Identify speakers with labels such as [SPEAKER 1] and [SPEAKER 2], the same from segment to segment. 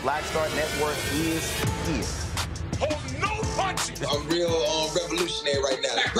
[SPEAKER 1] Folks, Black Star Network is here. Hold no punches!
[SPEAKER 2] I'm real um, revolutionary right now.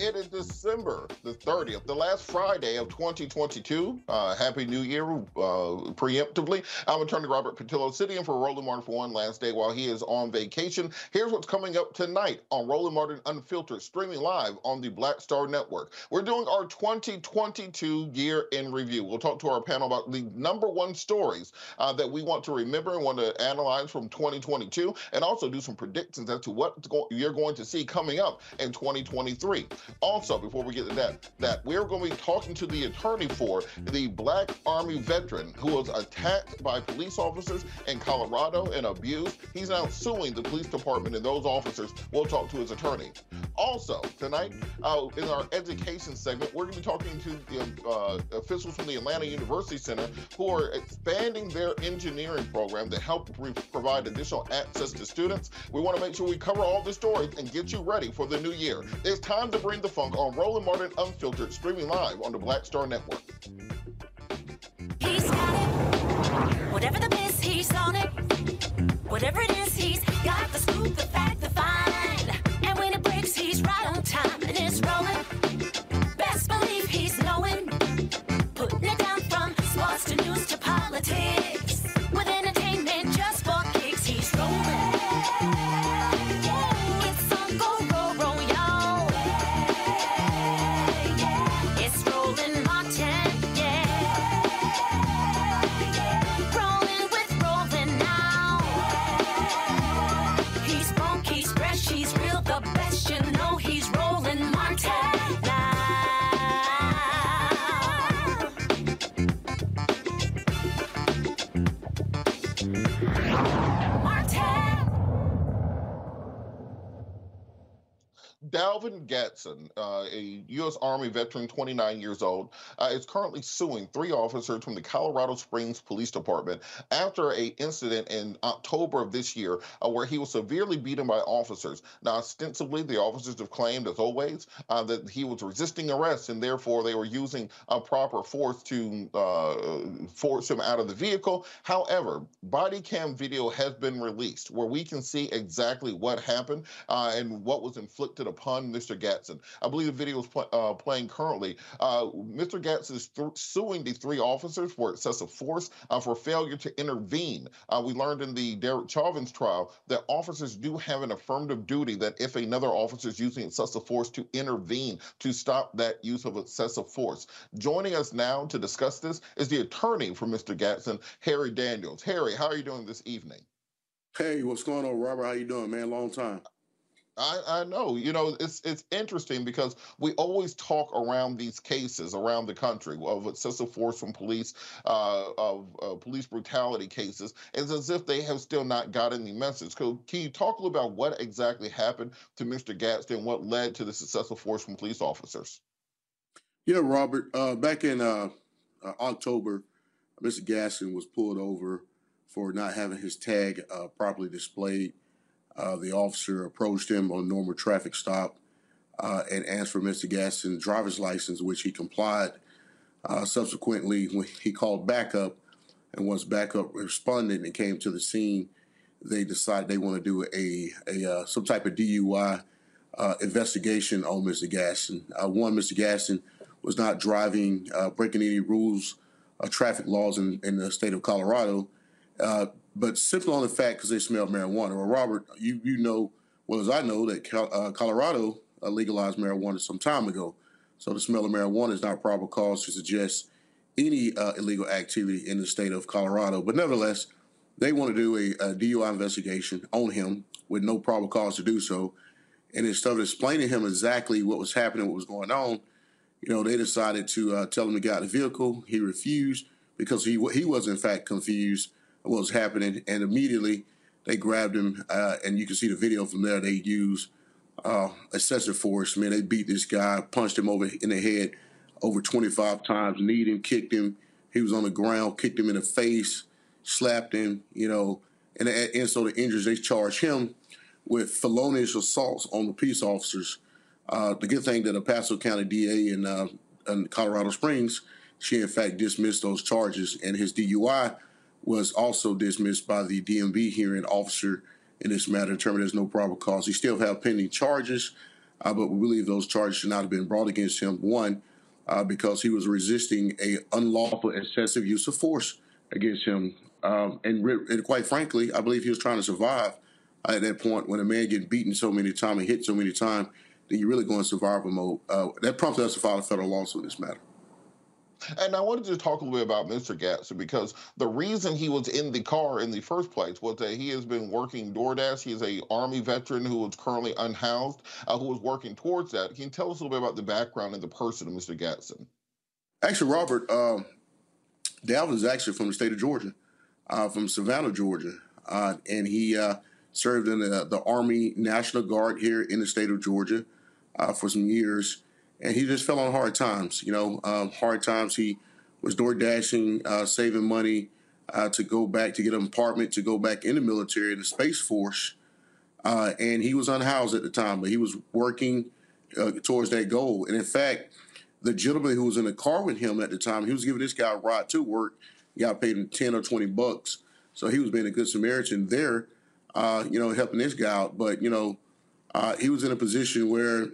[SPEAKER 3] It is December the 30th, the last Friday of 2022. Uh, Happy New Year, uh, preemptively. I'm attorney Robert Patillo, sitting in for Roland Martin for one last day while he is on vacation. Here's what's coming up tonight on Roland Martin Unfiltered, streaming live on the Black Star Network. We're doing our 2022 year in review. We'll talk to our panel about the number one stories uh, that we want to remember and want to analyze from 2022, and also do some predictions as to what you're going to see coming up in 2023. Also, before we get to that, that we're going to be talking to the attorney for the Black Army veteran who was attacked by police officers in Colorado and abused. He's now suing the police department and those officers. We'll talk to his attorney. Also, tonight uh, in our education segment, we're going to be talking to the uh, officials from the Atlanta University Center who are expanding their engineering program to help re- provide additional access to students. We want to make sure we cover all the stories and get you ready for the new year. It's time to bring the funk on Roland Martin Unfiltered, streaming live on the Black Star Network.
[SPEAKER 4] He's got it. Whatever the he's on it. Whatever it is, he's got the scoop, the fact, the find. And when it breaks, he's right on time and it's rolling.
[SPEAKER 3] Gadson, uh, a U.S. Army veteran, 29 years old, uh, is currently suing three officers from the Colorado Springs Police Department after a incident in October of this year uh, where he was severely beaten by officers. Now, ostensibly, the officers have claimed, as always, uh, that he was resisting arrest and therefore they were using a proper force to uh, force him out of the vehicle. However, body cam video has been released where we can see exactly what happened uh, and what was inflicted upon Mr. Gadson. I believe the video is pl- uh, playing currently. Uh, Mr. Gadson is th- suing the three officers for excessive force uh, for failure to intervene. Uh, we learned in the Derek Chauvin's trial that officers do have an affirmative duty that if another officer is using excessive force to intervene to stop that use of excessive force. Joining us now to discuss this is the attorney for Mr. Gadson, Harry Daniels. Harry, how are you doing this evening?
[SPEAKER 5] Hey, what's going on, Robert? How you doing, man? Long time.
[SPEAKER 3] I, I know. You know, it's it's interesting because we always talk around these cases around the country of excessive force from police, uh, of uh, police brutality cases. It's as if they have still not gotten the message. So can you talk a little about what exactly happened to Mr. Gadson, what led to the excessive force from police officers?
[SPEAKER 5] Yeah, Robert. Uh, back in uh, uh, October, Mr. Gaston was pulled over for not having his tag uh, properly displayed. Uh, the officer approached him on normal traffic stop uh, and asked for Mr. Gaston's driver's license, which he complied. Uh, subsequently, when he called backup, and once backup responded and came to the scene, they decided they want to do a, a uh, some type of DUI uh, investigation on Mr. Gaston. one, Mr. Gaston was not driving, breaking any rules, traffic laws in, in the state of Colorado. Uh, but simply on the fact because they smell marijuana. Well, Robert, you you know well as I know that uh, Colorado uh, legalized marijuana some time ago, so the smell of marijuana is not proper cause to suggest any uh, illegal activity in the state of Colorado. But nevertheless, they want to do a, a, DUI investigation on him with no probable cause to do so. And instead of explaining him exactly what was happening, what was going on, you know, they decided to uh, tell him to get out of the vehicle. He refused because he he was in fact confused what was happening, and immediately they grabbed him, uh, and you can see the video from there. They used uh, excessive force. Man, they beat this guy, punched him over in the head over 25 times, kneed him, kicked him. He was on the ground, kicked him in the face, slapped him, you know, and, and so the injuries, they charged him with felonious assaults on the peace officers. Uh, the good thing that El Paso County DA in, uh, in Colorado Springs, she in fact dismissed those charges, and his DUI was also dismissed by the DMV hearing officer in this matter, determined there's no probable cause. He still have pending charges, uh, but we believe those charges should not have been brought against him. One, uh, because he was resisting a unlawful excessive use of force against him, um, and, and, quite frankly, I believe he was trying to survive at that point when a man gets beaten so many times and hit so many times that you really go in survival mode. Uh, that prompted us to file a federal lawsuit in this matter.
[SPEAKER 3] And I wanted to talk a little bit about Mr. Gadson because the reason he was in the car in the first place was that he has been working DoorDash. He is a Army veteran who is currently unhoused, uh, who is working towards that. Can you tell us a little bit about the background and the person of Mr. Gadson?
[SPEAKER 5] Actually, Robert, uh, Dalvin is actually from the state of Georgia, uh, from Savannah, Georgia, uh, and he uh, served in the, the, Army National Guard here in the state of Georgia uh, for some years and he just fell on hard times. You know, um, hard times. He was door dashing, uh, saving money uh, to go back to get an apartment to go back in the military the Space Force, uh, and he was unhoused at the time, but he was working uh, towards that goal. And in fact, the gentleman who was in the car with him at the time, he was giving this guy a ride to work. He got paid him ten or twenty bucks, so he was being a good Samaritan there, uh, you know, helping this guy out. But you know, uh, he was in a position where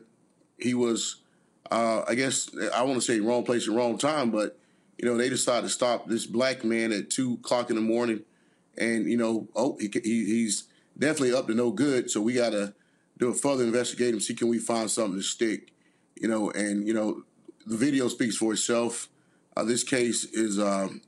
[SPEAKER 5] he was uh, I guess I want to say wrong place at wrong time, but you know they decided to stop this black man at two o'clock in the morning, and you know oh he, he he's definitely up to no good, so we got to do a further investigation, see can we find something to stick, you know, and you know the video speaks for itself. Uh, this case is um,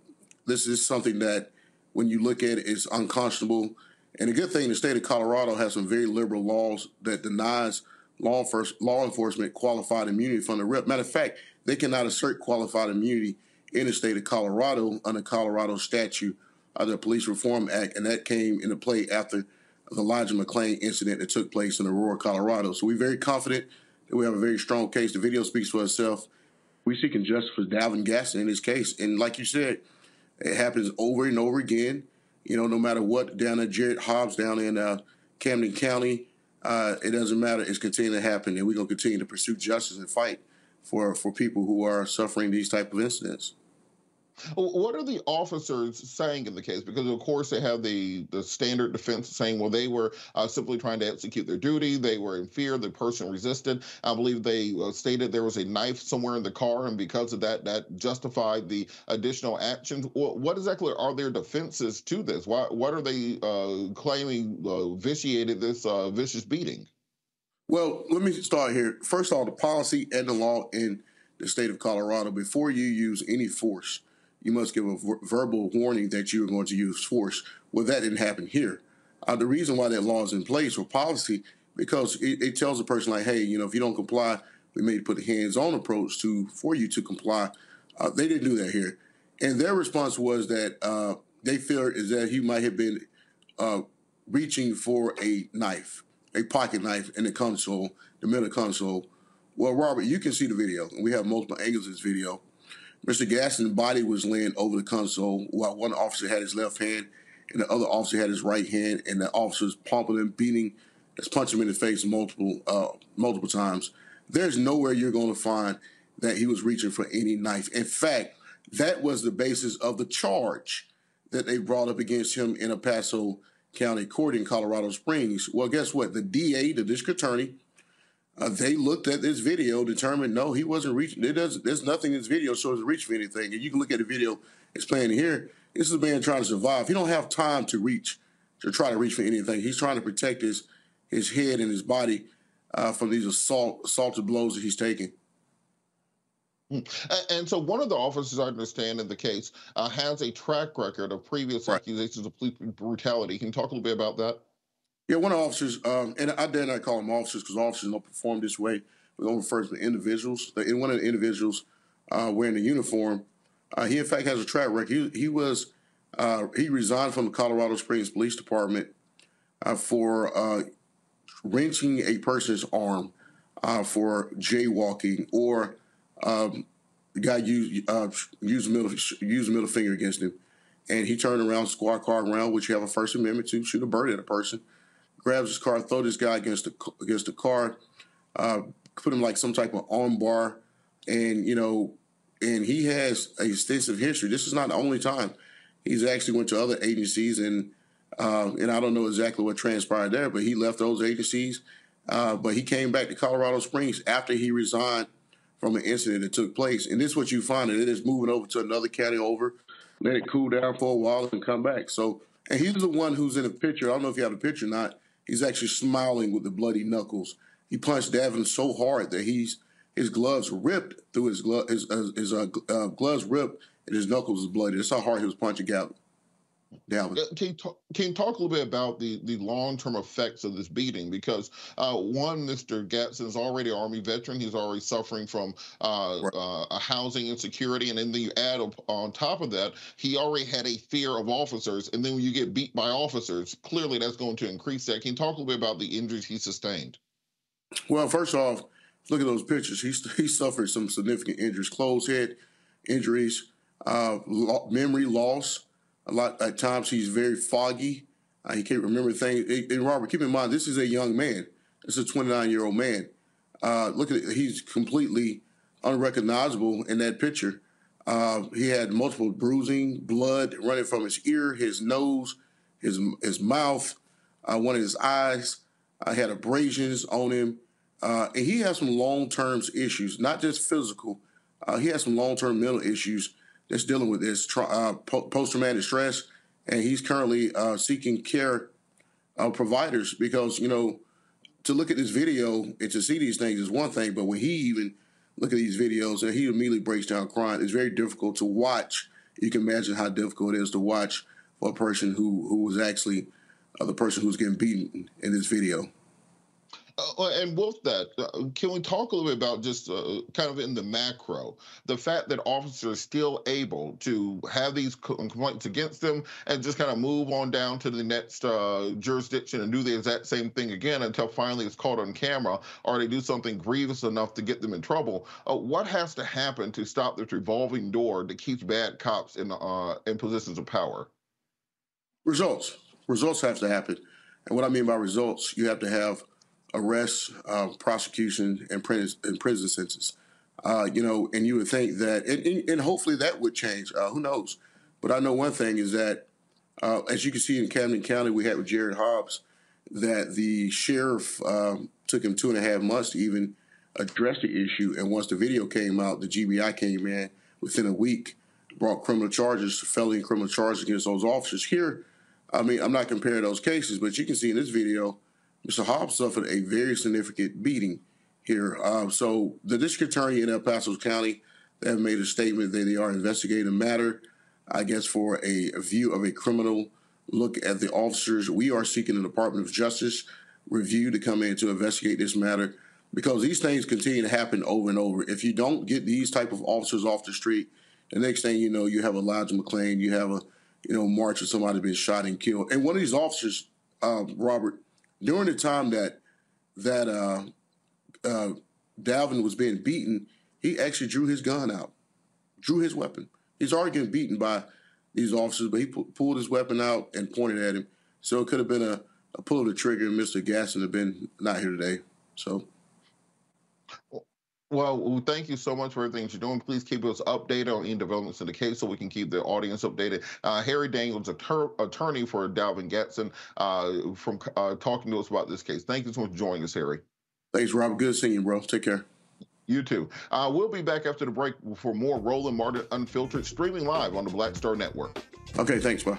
[SPEAKER 5] this is something that when you look at it is unconscionable, and a good thing the state of Colorado has some very liberal laws that denies law, enforcement, law enforcement qualified immunity from the rep. Matter of fact, they cannot assert qualified immunity in the state of Colorado under Colorado statute of the Police Reform Act, and that came into play after the Elijah McClain incident that took place in Aurora, Colorado. So we're very confident that we have a very strong case. The video speaks for itself. We're seeking justice for Dalvin Gaston in this case, and like you said, it happens over and over again. You know, no matter what down at Jarrett Hobbs down in uh, Camden County, uh, it doesn't matter. It's continuing to happen, and we're gonna continue to pursue justice and fight for for people who are suffering these type of incidents.
[SPEAKER 3] What are the officers saying in the case? Because of course they have the the standard defense saying, well, they were uh, simply trying to execute their duty. They were in fear. The person resisted. I believe they uh, stated there was a knife somewhere in the car, and because of that, that justified the additional actions. What exactly are their defenses to this? Why, what are they uh, claiming uh, vitiated this uh, vicious beating?
[SPEAKER 5] Well, let me start here. First of all, the policy and the law in the state of Colorado before you use any force you must give a ver- verbal warning that you are going to use force. Well, that didn't happen here. Uh, the reason why that law is in place or policy because it, it, tells a person like, hey, you know, if you don't comply, we may put a hands-on approach to for you to comply. Uh, they didn't do that here, and their response was that uh, they fear is that he might have been uh, reaching for a knife, a pocket knife in the console, the middle console. Well, Robert, you can see the video, we have multiple angles of this video. Mr. Gaston's body was laying over the console while one officer had his left hand and the other officer had his right hand, and the officer's pumping him, beating, just punching him in the face multiple uh, multiple times. There's nowhere you're going to find that he was reaching for any knife. In fact, that was the basis of the charge that they brought up against him in El Paso County Court in Colorado Springs. Well, guess what? The DA, the district attorney, uh, they looked at this video, determined no, he wasn't reaching. There does, there's nothing in this video shows reach for anything. And you can look at the video it's playing here. This is a man trying to survive. He don't have time to reach, to try to reach for anything. He's trying to protect his his head and his body uh, from these assault assaulted blows that he's taking.
[SPEAKER 3] Hmm. And so, one of the officers, I understand, in the case, uh, has a track record of previous right. accusations of police brutality. Can you talk a little bit about that?
[SPEAKER 5] Yeah, one of the officers, um, and I dare not call them officers because officers don't perform this way. We don't refer to the individuals. The, one of the individuals uh, wearing the uniform, uh, he in fact has a track record. He, he was uh, he resigned from the Colorado Springs Police Department uh, for uh, wrenching a person's arm uh, for jaywalking, or um, the guy used used middle used middle finger against him, and he turned around, squad car around, which you have a First Amendment to shoot a bird at a person grabs his car, throw this guy against the against the car, uh, put him like some type of arm bar, and you know, and he has a extensive history. This is not the only time. He's actually went to other agencies, and uh, and I don't know exactly what transpired there, but he left those agencies. Uh, but he came back to Colorado Springs after he resigned from an incident that took place. And this is what you find it is moving over to another county over, let it cool down for a while and come back. So, and he's the one who's in the picture. I don't know if you have a picture or not. He's actually smiling with the bloody knuckles. He punched Davin so hard that he's his gloves ripped through his. His, uh, his uh, uh, gloves ripped and his knuckles was bloody. That's how hard he was punching Gavin.
[SPEAKER 3] Dalvin. Can you, talk, can you talk a little bit about the, the long term effects of this beating? Because uh, one, Mr. Gadson is already an Army veteran. He's already suffering from uh, right. uh, a housing insecurity, and then you add on top of that, he already had a fear of officers. And then when you get beat by officers, clearly that's going to increase that. Can you talk a little bit about the injuries he sustained?
[SPEAKER 5] Well, first off, look at those pictures. He he suffered some significant injuries, closed head injuries, uh, memory loss a lot at times he's very foggy. Uh, he can't remember things. And Robert, keep in mind this is a young man. This is a 29 year old man. Uh, look at it. He's completely unrecognizable in that picture. Uh, he had multiple bruising, blood running from his ear, his nose, his his mouth, uh, one of his eyes. I uh, had abrasions on him, uh, and he has some long term issues, not just physical. he has some long term mental issues that's dealing with this uh, post traumatic stress, and he's currently uh, seeking care uh, providers because you know to look at this video and to see these things is one thing, but when he even look at these videos and he immediately breaks down crying, it's very difficult to watch. You can imagine how difficult it is to watch for a person who who was actually uh, the person who's getting beaten in this video.
[SPEAKER 3] Uh, and with that, uh, can we talk a little bit about just uh, kind of in the macro, the fact that officers are still able to have these complaints against them and just kind of move on down to the next uh, jurisdiction and do the exact same thing again until finally it's caught on camera or they do something grievous enough to get them in trouble. Uh, what has to happen to stop this revolving door that keeps bad cops in uh, in positions of power?
[SPEAKER 5] Results. Results have to happen. And what I mean by results, you have to have arrests, uh, prosecution, and prison, and prison sentences. Uh, you know, and you would think that, and, and hopefully that would change. Uh, who knows? But I know one thing is that, uh, as you can see in Camden County, we had with Jarrett Hobbs, that the sheriff um, took him two and a half months to even address the issue. And once the video came out, the GBI came in within a week, brought criminal charges, felony criminal charges against those officers. Here, I mean, I'm not comparing those cases, but you can see in this video, Mr. Hobbs suffered a very significant beating here. Uh, so the district attorney in El Paso County they have made a statement that they are investigating the matter, I guess, for a, view of a criminal look at the officers. We are seeking the Department of Justice review to come in to investigate this matter because these things continue to happen over and over. If you don't get these type of officers off the street, the next thing you know, you have Elijah McClain, you have a you know march where somebody been shot and killed, and one of these officers, uh, Robert, during the time that that uh, uh, Dalvin was being beaten, he actually drew his gun out, drew his weapon. He's already getting beaten by these officers, but he pu- pulled his weapon out and pointed at him. So it could have been a, a pull of the trigger, and Mr. Gasson have been not here today. So.
[SPEAKER 3] Well, thank you so much for everything you're doing. Please keep us updated on any developments in the case so we can keep the audience updated. Uh, Harry Daniels, attor- attorney for Dalvin Gadson, uh, from uh, talking to us about this case. Thank you so much for joining us, Harry.
[SPEAKER 5] Thanks, Robert. Good seeing you, bro. Take care.
[SPEAKER 3] You too. Uh, we'll be back after the break for more Roland Martin Unfiltered streaming live on the Black Star Network.
[SPEAKER 5] Okay, thanks, bye.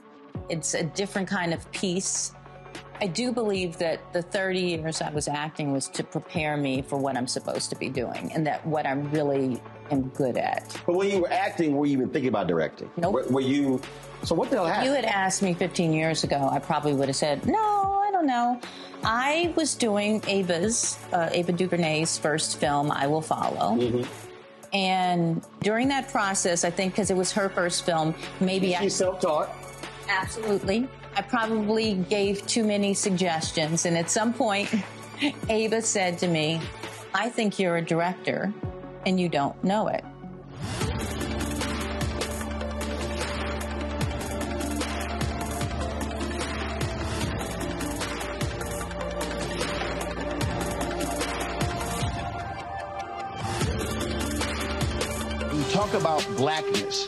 [SPEAKER 6] It's a different kind of piece. I do believe that the 30 years I was acting was to prepare me for what I'm supposed to be doing and that what I'm really am good at.
[SPEAKER 7] But when you were acting, were you even thinking about directing?
[SPEAKER 6] Nope.
[SPEAKER 7] Were, were you? So what the hell
[SPEAKER 6] If
[SPEAKER 7] happened?
[SPEAKER 6] you had asked me 15 years ago, I probably would have said, no, I don't know. I was doing Ava's, uh, Ava DuVernay's first film, I Will Follow. Mm-hmm. And during that process, I think because it was her first film, maybe I.
[SPEAKER 7] She's self-taught.
[SPEAKER 6] Absolutely. I probably gave too many suggestions. And at some point, Ava said to me, I think you're a director and you don't know it.
[SPEAKER 1] We talk about blackness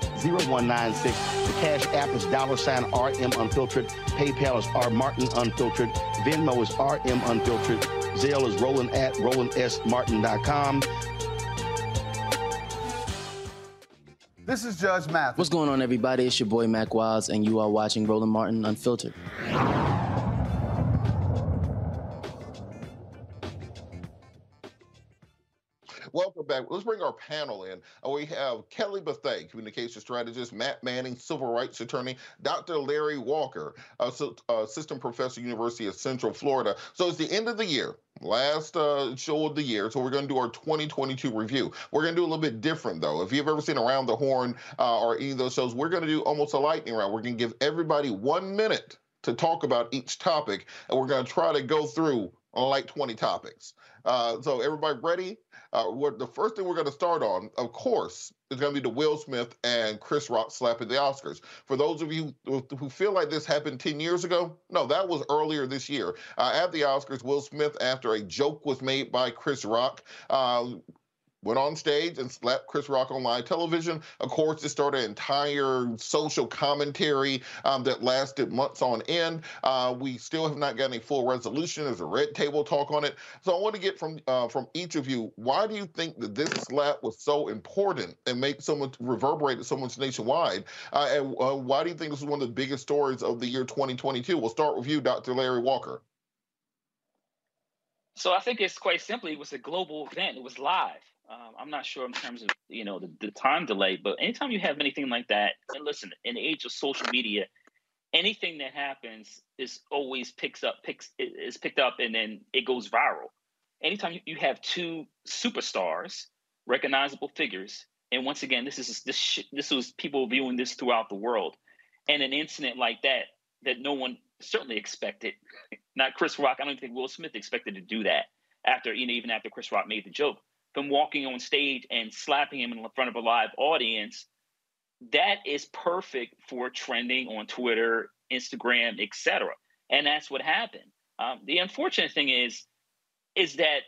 [SPEAKER 1] 20037-0196. The Cash App is dollar sign RM Unfiltered. PayPal is R Martin Unfiltered. Venmo is RM Unfiltered. Zelle is Roland at RolandSMartin.com.
[SPEAKER 8] This is Judge Math.
[SPEAKER 9] What's going on, everybody? It's your boy Mack Wilds, and you are watching Roland Martin Unfiltered.
[SPEAKER 3] Welcome back. Let's bring our panel in. Uh, we have Kelly Bethay, communication strategist, Matt Manning, civil rights attorney, Dr. Larry Walker, assistant professor, University of Central Florida. So it's the end of the year, last uh, show of the year. So we're going to do our 2022 review. We're going to do a little bit different though. If you've ever seen Around the Horn uh, or any of those shows, we're going to do almost a lightning round. We're going to give everybody one minute to talk about each topic, and we're going to try to go through on like 20 topics. Uh, so everybody ready? Uh, the first thing we're going to start on, of course, is going to be the Will Smith and Chris Rock slap at the Oscars. For those of you who, who feel like this happened 10 years ago, no, that was earlier this year. Uh, at the Oscars, Will Smith, after a joke was made by Chris Rock, uh, went on stage and slapped Chris Rock on live television. Of course, it started an entire social commentary um, that lasted months on end. Uh, we still have not gotten a full resolution. There's a red table talk on it. So I want to get from uh, from each of you, why do you think that this slap was so important and make so much reverberated so much nationwide? Uh, and uh, why do you think this is one of the biggest stories of the year 2022? We'll start with you, Dr. Larry Walker.
[SPEAKER 10] So I think it's quite simply it was a global event. It was live. Um, I'm not sure in terms of you know the, the time delay, but anytime you have anything like that, and listen, in the age of social media, anything that happens is always picks up picks is picked up and then it goes viral. Anytime you, have two superstars, recognizable figures, and once again, this is this sh- this was people viewing this throughout the world, and an incident like that that no one certainly expected. Not Chris Rock. I don't think Will Smith expected to do that after you know even after Chris Rock made the joke. From walking on stage and slapping him in front of a live audience, that is perfect for trending on Twitter, Instagram, etc. And that's what happened. Um, the unfortunate thing is, is that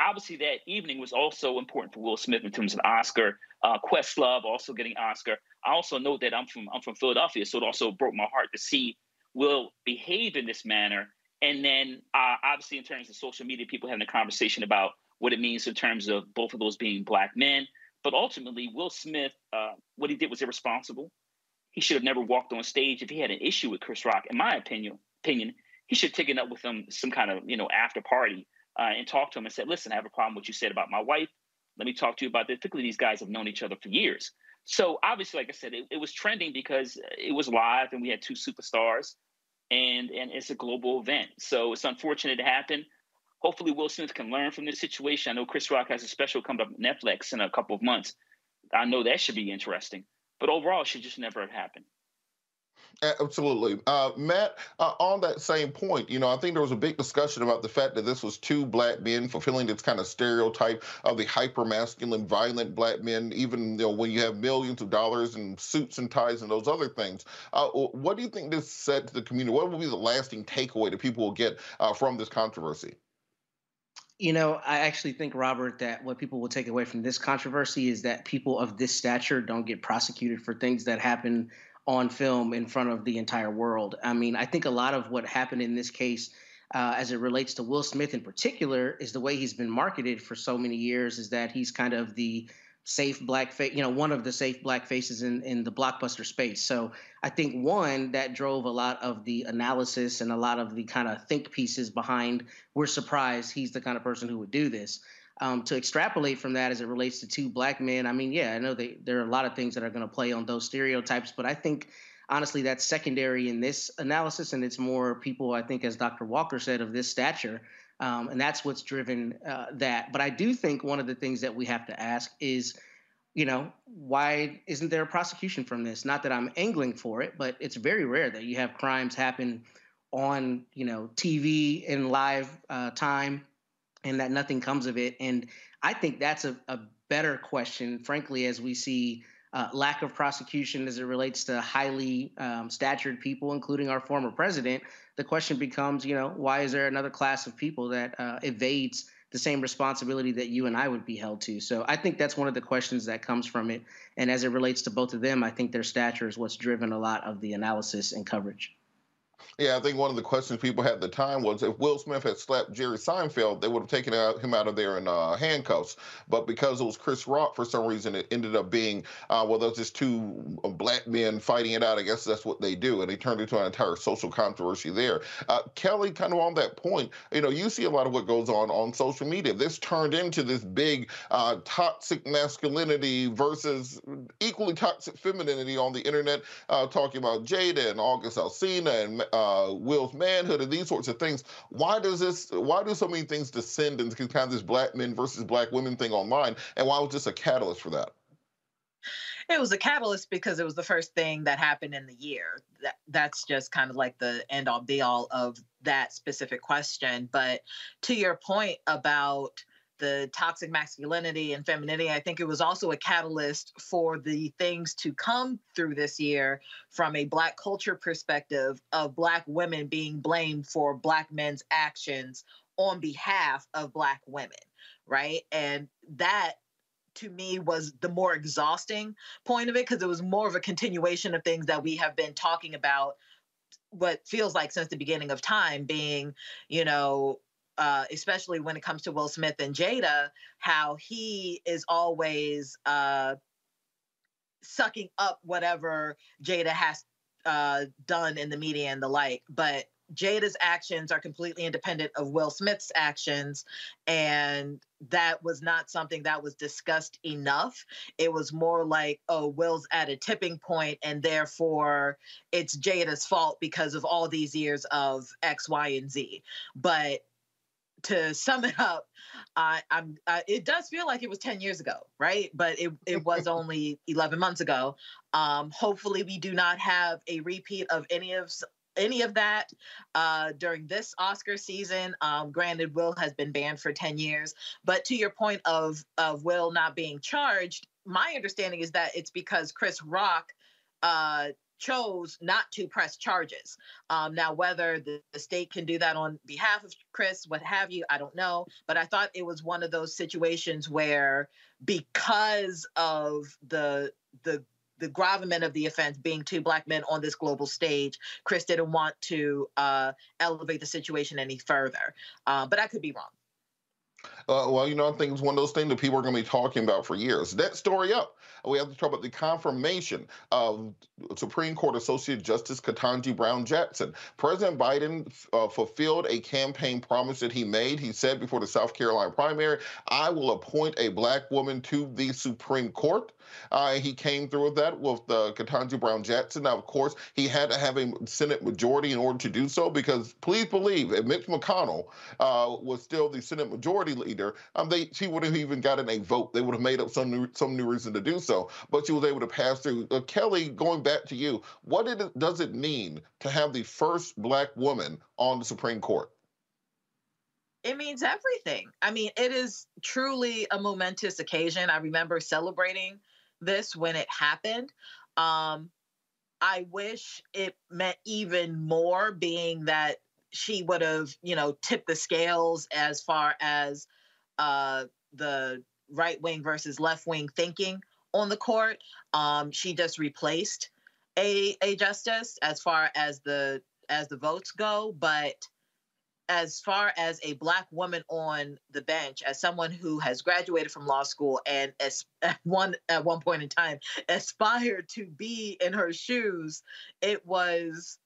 [SPEAKER 10] obviously that evening was also important for Will Smith in terms of Oscar. Uh, Questlove also getting Oscar. I also know that I'm from I'm from Philadelphia, so it also broke my heart to see Will behave in this manner. And then uh, obviously in terms of social media, people having a conversation about what it means in terms of both of those being black men. But ultimately, Will Smith, uh, what he did was irresponsible. He should have never walked on stage if he had an issue with Chris Rock. In my opinion, opinion, he should have taken up with him some kind of you know after party uh, and talked to him and said, "Listen, I have a problem with what you said about my wife. Let me talk to you about this." Particularly, these guys have known each other for years. So obviously, like I said, it, it was trending because it was live and we had two superstars, and and it's a global event. So it's unfortunate it happened. Hopefully Will Smith can learn from this situation. I know Chris Rock has a special coming up Netflix in a couple of months. I know that should be interesting, but overall, it should just never have happened.
[SPEAKER 3] Absolutely. Uh, Matt, uh, on that same point, you know, I think there was a big discussion about the fact that this was two black men fulfilling this kind of stereotype of the hyper masculine, violent black men, even you know, when you have millions of dollars and suits and ties and those other things. Uh, what do you think this said to the community? What will be the lasting takeaway that people will get uh, from this controversy?
[SPEAKER 11] You know, I actually think, Robert, that what people will take away from this controversy is that people of this stature don't get prosecuted for things that happen on film in front of the entire world. I mean, I think a lot of what happened in this case, uh, as it relates to Will Smith in particular, is the way he's been marketed for so many years. Is that he's kind of the safe black face, you know, one of the safe black faces in in the blockbuster space. So I think one that drove a lot of the analysis and a lot of the kind of think pieces behind. We're surprised he's the kind of person who would do this um, to extrapolate from that as it relates to two black men, I mean, yeah, I know they, there are a lot of things that are going to play on those stereotypes, but I think honestly that's secondary in this analysis, and it's more people, I think, as Dr. Walker said, of this stature. Um, and that's what's driven uh, that. But I do think one of the things that we have to ask is, you know, why isn't there a prosecution from this? Not that I'm angling for it, but it's very rare that you have crimes happen on, you know, TV in live uh, time and that nothing comes of it. And I think that's a, a better question, frankly, as we see uh, lack of prosecution as it relates to highly um, statured people, including our former president. The question becomes, you know, why is there another class of people that uh, evades the same responsibility that you and I would be held to? So I think that's one of the questions that comes from it. And as it relates to both of them, I think their stature is what's driven a lot of the analysis and coverage.
[SPEAKER 3] Yeah, I think one of the questions people had at the time was if Will Smith had slapped Jerry Seinfeld, they would have taken out, him out of there in uh, handcuffs. But because it was Chris Rock, for some reason, it ended up being, uh, well, those just two uh, black men fighting it out. I guess that's what they do. And they turned into an entire social controversy there. Uh, Kelly, kind of on that point, you know, you see a lot of what goes on on social media. This turned into this big uh, toxic masculinity versus equally toxic femininity on the internet, uh, talking about Jada and August Alsina and uh, Will's manhood and these sorts of things. Why does this? Why do so many things descend into kind of this black men versus black women thing online? And why was this a catalyst for that?
[SPEAKER 12] It was a catalyst because it was the first thing that happened in the year. That that's just kind of like the end all be all of that specific question. But to your point about the toxic masculinity and femininity. I think it was also a catalyst for the things to come through this year from a Black culture perspective of Black women being blamed for Black men's actions on behalf of Black women, right? And that to me was the more exhausting point of it because it was more of a continuation of things that we have been talking about what feels like since the beginning of time being you know uh, especially when it comes to Will Smith and Jada, how he is always uh, sucking up whatever Jada has uh, done in the media and the like. But Jada's actions are completely independent of Will Smith's actions. And that was not something that was discussed enough. It was more like, oh, Will's at a tipping point, and therefore it's Jada's fault because of all these years of X, Y, and Z. But to sum it up, I, am it does feel like it was 10 years ago, right? But it, it was only 11 months ago. Um, hopefully, we do not have a repeat of any of any of that uh, during this Oscar season. Um, granted, Will has been banned for 10 years, but to your point of of Will not being charged, my understanding is that it's because Chris Rock uh, chose not to press charges. Um, now, whether the, the, state can do that on behalf of Chris, what have you, I don't know. But I thought it was one of those situations where, because of the the the gravamen of the offense being two black men on this global stage, Chris didn't want to uh, elevate the situation any further. Uh, but I could be wrong.
[SPEAKER 3] Uh, well, you know, I think it's one of those things that people are going to be talking about for years. That story up. We have to talk about the confirmation of Supreme Court Associate Justice Ketanji Brown Jackson. President Biden uh, fulfilled a campaign promise that he made. He said before the South Carolina primary, I will appoint a black woman to the Supreme Court. Uh, he came through with that with uh, Ketanji Brown Jackson. Now, of course, he had to have a Senate majority in order to do so because please believe if Mitch McConnell uh, was still the Senate majority leader, um, they she would have even gotten a vote. They would have made up some new, some new reason to do so, but she was able to pass through. Uh, Kelly, going back to you, what it, does it mean to have the first black woman on the Supreme Court?
[SPEAKER 12] it means everything. I mean, it is truly a momentous occasion. I remember celebrating this when it happened. Um, I wish it meant even more, being that she would have, you know, tipped the scales as far as uh, the right wing versus left wing thinking on the court. Um, she just replaced a a justice as far as the as the votes go, but as far as a black woman on the bench as someone who has graduated from law school and as at one at one point in time aspired to be in her shoes it was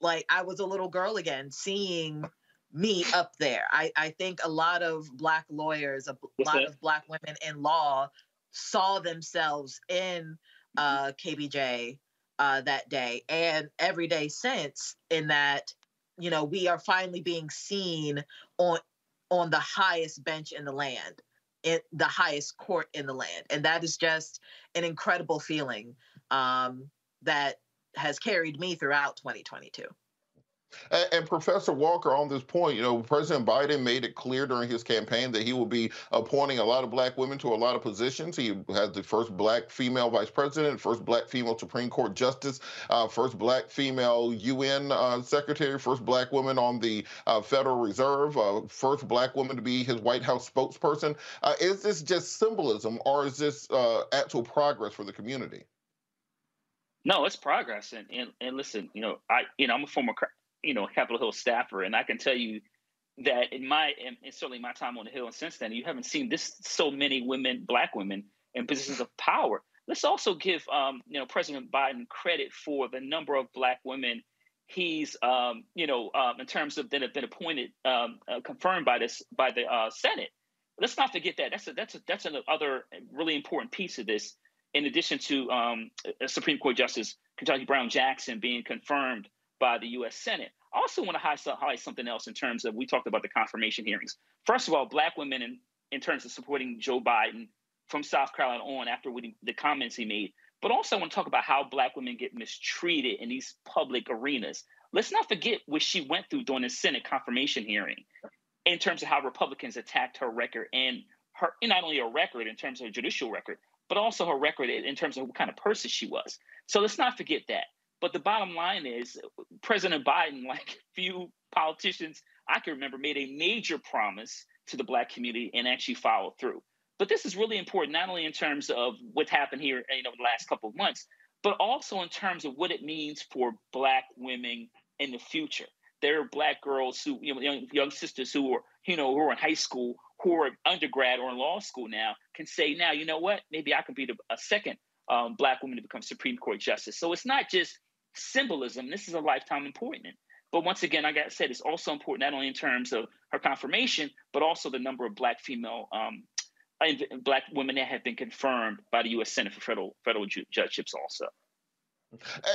[SPEAKER 12] like i was a little girl again seeing me up there i, I think a lot of black lawyers a
[SPEAKER 10] What's
[SPEAKER 12] lot
[SPEAKER 10] that?
[SPEAKER 12] of black women in law saw themselves in uh, kbj uh, that day and every day since in that you know we are finally being seen on on the highest bench in the land in the highest court in the land. And that is just an incredible feeling um, that has carried me throughout 2022
[SPEAKER 3] And, Professor Walker, on this point, you know, President Biden made it clear during his campaign that he will be appointing a lot of black women to a lot of positions. He has the first black female vice president, first black female Supreme Court justice, uh, first black female UN uh, secretary, first black woman on the uh, Federal Reserve, uh, first black woman to be his White House spokesperson. Uh, is this just symbolism, or is this uh, actual progress for the community?
[SPEAKER 10] No, it's progress. And, and and listen, you know, I you know I'm a former you know Capitol Hill staffer, and I can tell you that in my and, certainly my time on the Hill and since then, you haven't seen this so many women, black women, in positions of power. Let's also give um, you know President Biden credit for the number of black women he's um, you know um, in terms of that have been appointed um, uh, confirmed by this by the uh, Senate. Let's not forget that. That's a, that's a, that's another really important piece of this. In addition to um, Supreme Court Justice Ketanji Brown Jackson being confirmed by the U.S. Senate, I also want to highlight, something else in terms of we talked about the confirmation hearings. First of all, black women in, in terms of supporting Joe Biden from South Carolina on after the comments he made, but also I want to talk about how black women get mistreated in these public arenas. Let's not forget what she went through during the Senate confirmation hearing in terms of how Republicans attacked her record and her and not only her record in terms of her judicial record, but also her record in terms of what kind of person she was. So let's not forget that. But the bottom line is President Biden, like few politicians I can remember, made a major promise to the black community and actually followed through. But this is really important, not only in terms of what happened here, you know, the last couple of months, but also in terms of what it means for black women in the future. There are black girls who, you know, young, young sisters who are, you know, who are in high school, who are undergrad or in law school now, can say, now, you know what? Maybe I can be the, a second um, black woman to become Supreme Court justice. So it's not just symbolism. This is a lifetime appointment. But once again, like I said, it's also important not only in terms of her confirmation, but also the number of black female um, black women that have been confirmed by the U.S. Senate for federal federal ju- judgeships also.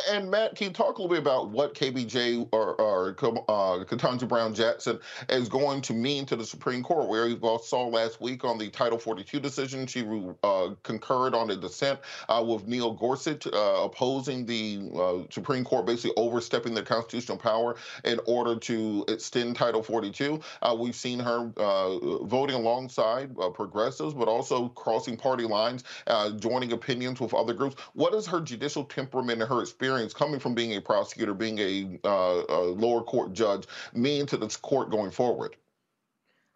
[SPEAKER 3] And Matt, can you talk a little bit about what KBJ or, or uh, Ketanji Brown Jackson is going to mean to the Supreme Court? Where we saw last week on the Title 42 decision, she uh, concurred on a dissent uh, with Neil Gorsuch uh, opposing the uh, Supreme Court basically overstepping their constitutional power in order to extend Title 42. Uh, we've seen her voting alongside progressives, but also crossing party lines, joining opinions with other groups. What is her judicial temperament? Her experience coming from being a prosecutor, being a, uh, a lower court judge, mean to this court going forward?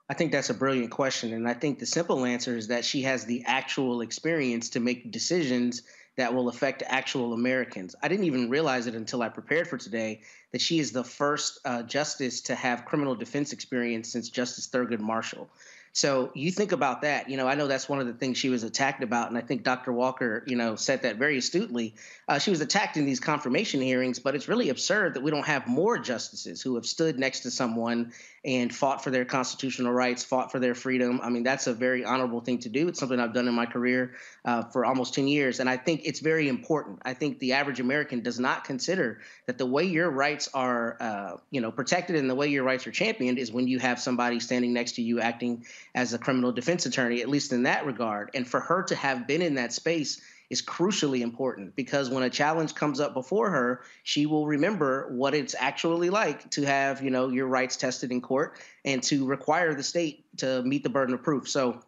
[SPEAKER 11] I think that's a brilliant question. And I think the simple answer is that she has the actual experience to make decisions that will affect actual Americans. I didn't even realize it until I prepared for today that she is the first uh, justice to have criminal defense experience since Justice Thurgood Marshall. So you think about that. You know, I know that's one of the things she was attacked about, and I think Dr. Walker, you know, said that very astutely. Uh, she was attacked in these confirmation hearings, but it's really absurd that we don't have more justices who have stood next to someone and fought for their constitutional rights, fought for their freedom. I mean, that's a very honorable thing to do. It's something I've done in my career uh, for almost 10 years. And I think it's very important. I think the average American does not consider that the way your rights are, uh, you know, protected and the way your rights are championed is when you have somebody standing next to you acting as a criminal defense attorney, at least in that regard. And for her to have been in that space is crucially important because when a challenge comes up before her, she will remember what it's actually like to have, you know, your rights tested in court and to require the state to meet the burden of proof. So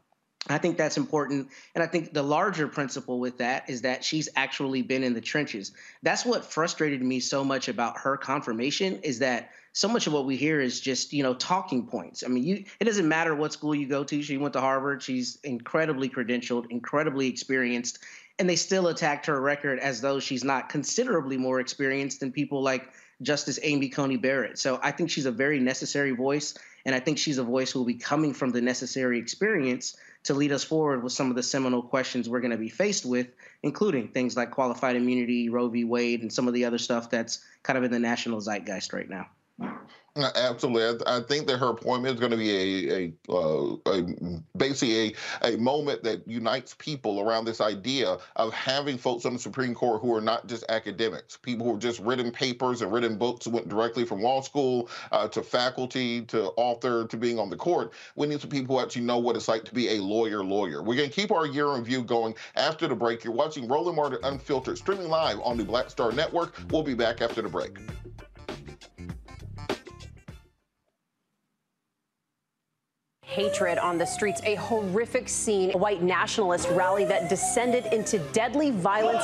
[SPEAKER 11] I think that's important. And I think the larger principle with that is that she's actually been in the trenches. That's what frustrated me so much about her confirmation is that so much of what we hear is just, you know, talking points. I mean, you it doesn't matter what school you go to. She went to Harvard. She's incredibly credentialed, incredibly experienced, and they still attacked her record as though she's not considerably more experienced than people like Justice Amy Coney Barrett. So I think she's a very necessary voice, and I think she's a voice who will be coming from the necessary experience to lead us forward with some of the seminal questions we're going to be faced with, including things like qualified immunity, Roe v. Wade, and some of the other stuff that's kind of in the national zeitgeist right now.
[SPEAKER 3] Uh, absolutely, I, I, think that her appointment is going to be a, a, uh, a, basically a, a moment that unites people around this idea of having folks on the Supreme Court who are not just academics, people who have just written papers and written books, went directly from law school uh, to faculty to author to being on the court. We need some people who actually know what it's like to be a lawyer. Lawyer. We're going to keep our year in review going after the break. You're watching Roland Martin Unfiltered, streaming live on the Black Star Network. We'll be back after the break.
[SPEAKER 13] Hatred on the streets, a horrific scene, a white nationalist rally that descended into deadly violence.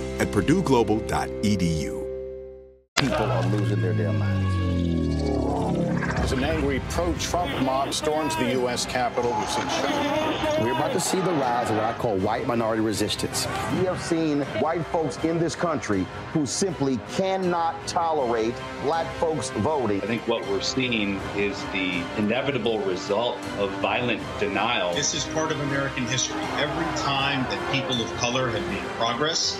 [SPEAKER 14] at purdueglobal.edu.
[SPEAKER 1] People are losing their damn minds. As an angry pro-Trump mob storms the U.S. Capitol, we've seen.
[SPEAKER 7] We're about to see the rise of what I call white minority resistance. We have seen white folks in this country who simply cannot tolerate black folks voting.
[SPEAKER 15] I think what we're seeing is the inevitable result of violent denial.
[SPEAKER 16] This is part of American history. Every time that people of color have made progress,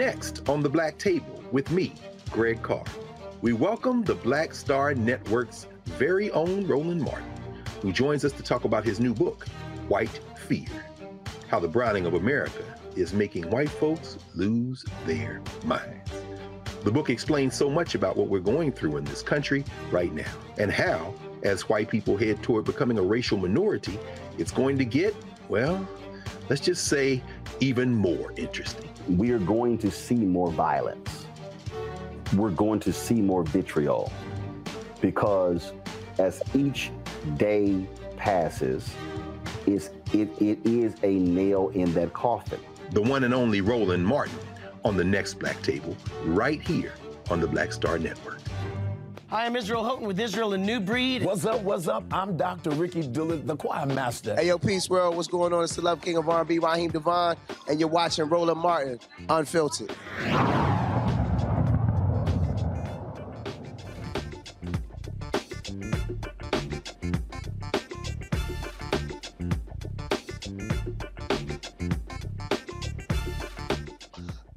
[SPEAKER 17] Next on the Black Table with me, Greg Carr, we welcome the Black Star Network's very own Roland Martin, who joins us to talk about his new book, White Fear How the Browning of America is Making White Folks Lose Their Minds. The book explains so much about what we're going through in this country right now, and how, as white people head toward becoming a racial minority, it's going to get, well, let's just say, even more interesting.
[SPEAKER 1] We are going to see more violence. We're going to see more vitriol because as each day passes, it's, it, it is a nail in that coffin.
[SPEAKER 17] The one and only Roland Martin on the next Black Table, right here on the Black Star Network.
[SPEAKER 18] Hi, I'm Israel Houghton with Israel and New Breed.
[SPEAKER 19] What's up? What's up? I'm Dr. Ricky Dillard, the choir master.
[SPEAKER 20] Hey, yo, Peace World. What's going on? It's the Love King of R&B, Raheem DeVaughn, and you're watching Roland Martin, Unfiltered.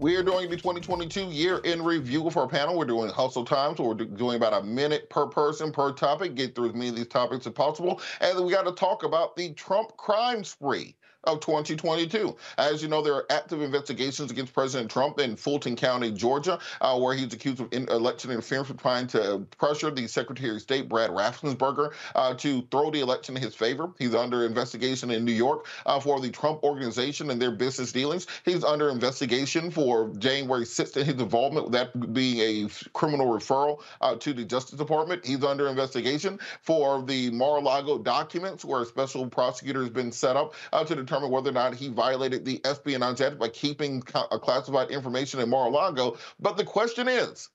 [SPEAKER 3] We are doing the 2022 year in review of our panel. We're doing hustle time, so we're doing about a minute per person per topic. Get through as many of these topics as possible, and we got to talk about the Trump crime spree of 2022. As you know, there are active investigations against President Trump in Fulton County, Georgia, uh, where he's accused of in- election interference for trying to pressure the Secretary of State, Brad Raffensperger, uh, to throw the election in his favor. He's under investigation in New York uh, for the Trump organization and their business dealings. He's under investigation for January 6th and his involvement, with that being a criminal referral uh, to the Justice Department. He's under investigation for the Mar-a-Lago documents, where a special prosecutor has been set up uh, to determine whether or not he violated the Espionage Act by keeping classified information in Mar-a-Lago. But the question is,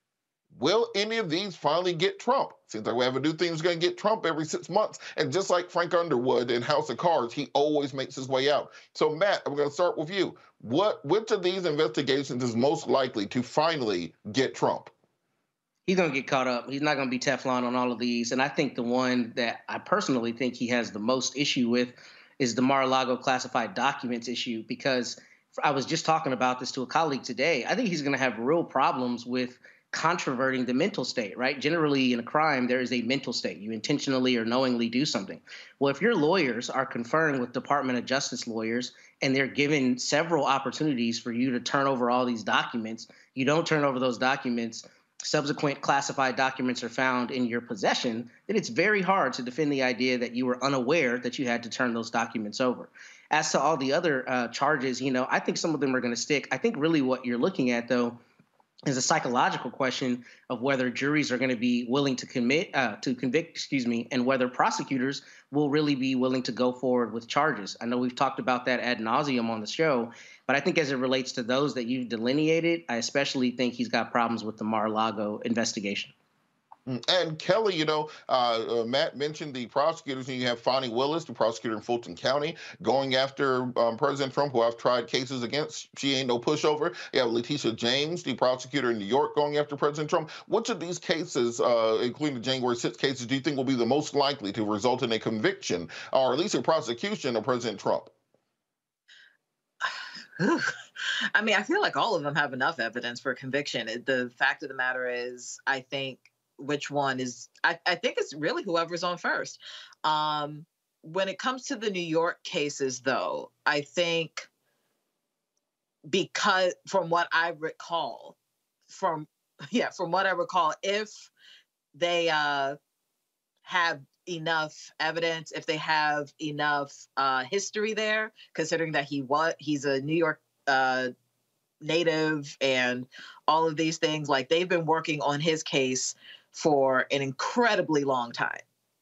[SPEAKER 3] will any of these finally get Trump? Seems like we have a new thing that's going to get Trump every six months. And just like Frank Underwood in House of Cards, he always makes his way out. So, Matt, I'm going to start with you. What which of these investigations is most likely to finally get Trump?
[SPEAKER 11] he's going to get caught up. He's not going to be Teflon on all of these. And I think the one that I personally think he has the most issue with is the Mar-a-Lago classified documents issue because I was just talking about this to a colleague today. I think he's going to have real problems with controverting the mental state, right? Generally, in a crime, there is a mental state. You intentionally or knowingly do something. Well, if your lawyers are conferring with Department of Justice lawyers and they're given several opportunities for you to turn over all these documents, you don't turn over those documents subsequent classified documents are found in your possession, then it's very hard to defend the idea that you were unaware that you had to turn those documents over. As to all the other uh, charges, you know, I think some of them are going to stick. I think really what you're looking at, though, is a psychological question of whether juries are going to be willing to commit uh, to convict, excuse me, and whether prosecutors will really be willing to go forward with charges. I know we've talked about that ad nauseum on the show, but I think as it relates to those that you've delineated, I especially think he's got problems with the Mar-a-Lago investigation.
[SPEAKER 3] And Kelly, you know, uh, uh, Matt mentioned the prosecutors, and you have Fani Willis, the prosecutor in Fulton County, going after um, President Trump, who I've tried cases against. She ain't no pushover. You have Letitia James, the prosecutor in New York, going after President Trump. Which of these cases, uh, including the January 6th cases, do you think will be the most likely to result in a conviction or at least a prosecution of President Trump?
[SPEAKER 12] I mean, I feel like all of them have enough evidence for conviction. The fact of the matter is, I think which one is, I, I think it's really whoever's on first. Um, when it comes to the New York cases, though, I think because from what I recall, from yeah, from what I recall, if they uh, have enough evidence, if they have enough uh, history there, considering that he was he's a New York uh, native and all of these things, like they've been working on his case for an incredibly long time,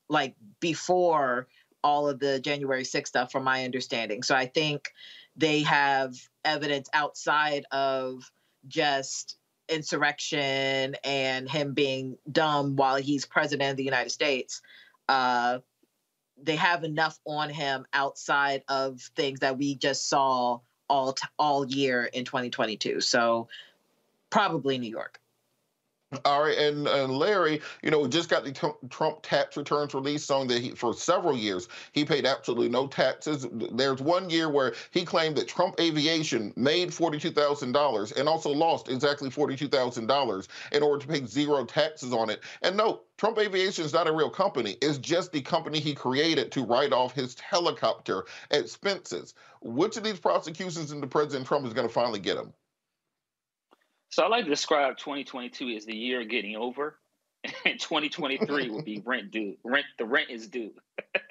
[SPEAKER 12] like before all of the January 6th stuff, from my understanding. So I think they have evidence outside of just insurrection and him being dumb while he's president of the United States. Uh, they have enough on him outside of things that we just saw all t- all year in 2022. So probably New York.
[SPEAKER 3] All right, and, and Larry, you know, just got the t- Trump tax returns released showing that for several years, he paid absolutely no taxes. There's one year where he claimed that Trump Aviation made $42,000 and also lost exactly $42,000 in order to pay zero taxes on it. And no, Trump Aviation is not a real company. It's just the company he created to write off his helicopter expenses. Which of these prosecutions into President Trump is going to finally get him?
[SPEAKER 10] So I like to describe 2022 as the year getting over, and 2023 will be rent due. Rent the rent is due.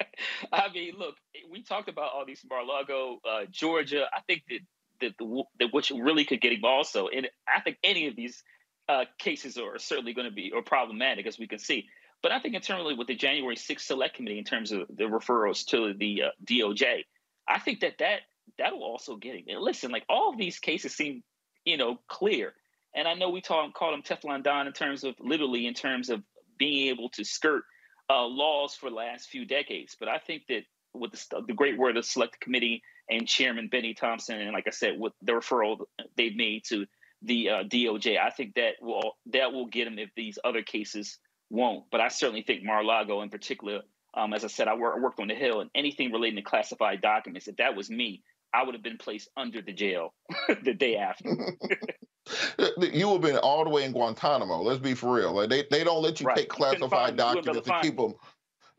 [SPEAKER 10] I mean, look, we talked about all these Mar-a-Lago, uh, Georgia. I think that that the that which really could get him also, and I think any of these uh, cases are certainly going to be or problematic as we can see. But I think internally with the January 6th Select Committee in terms of the referrals to the uh, DOJ, I think that that that will also get him. And listen, like all of these cases seem, you know, clear. And I know we talk, call him Teflon Don in terms of literally in terms of being able to skirt uh, laws for the last few decades. But I think that with the, the great word of select committee and Chairman Benny Thompson, and like I said, with the referral they've made to the uh, DOJ, I think that will that will get him if these other cases won't. But I certainly think Mar-a-Lago in particular, um, as I said, I, work, I worked on the Hill, and anything relating to classified documents, if that was me, I would have been placed under the jail the day after.
[SPEAKER 3] you have been all the way in Guantanamo. Let's be for real. Like they, they don't let you right. take classified documents and keep them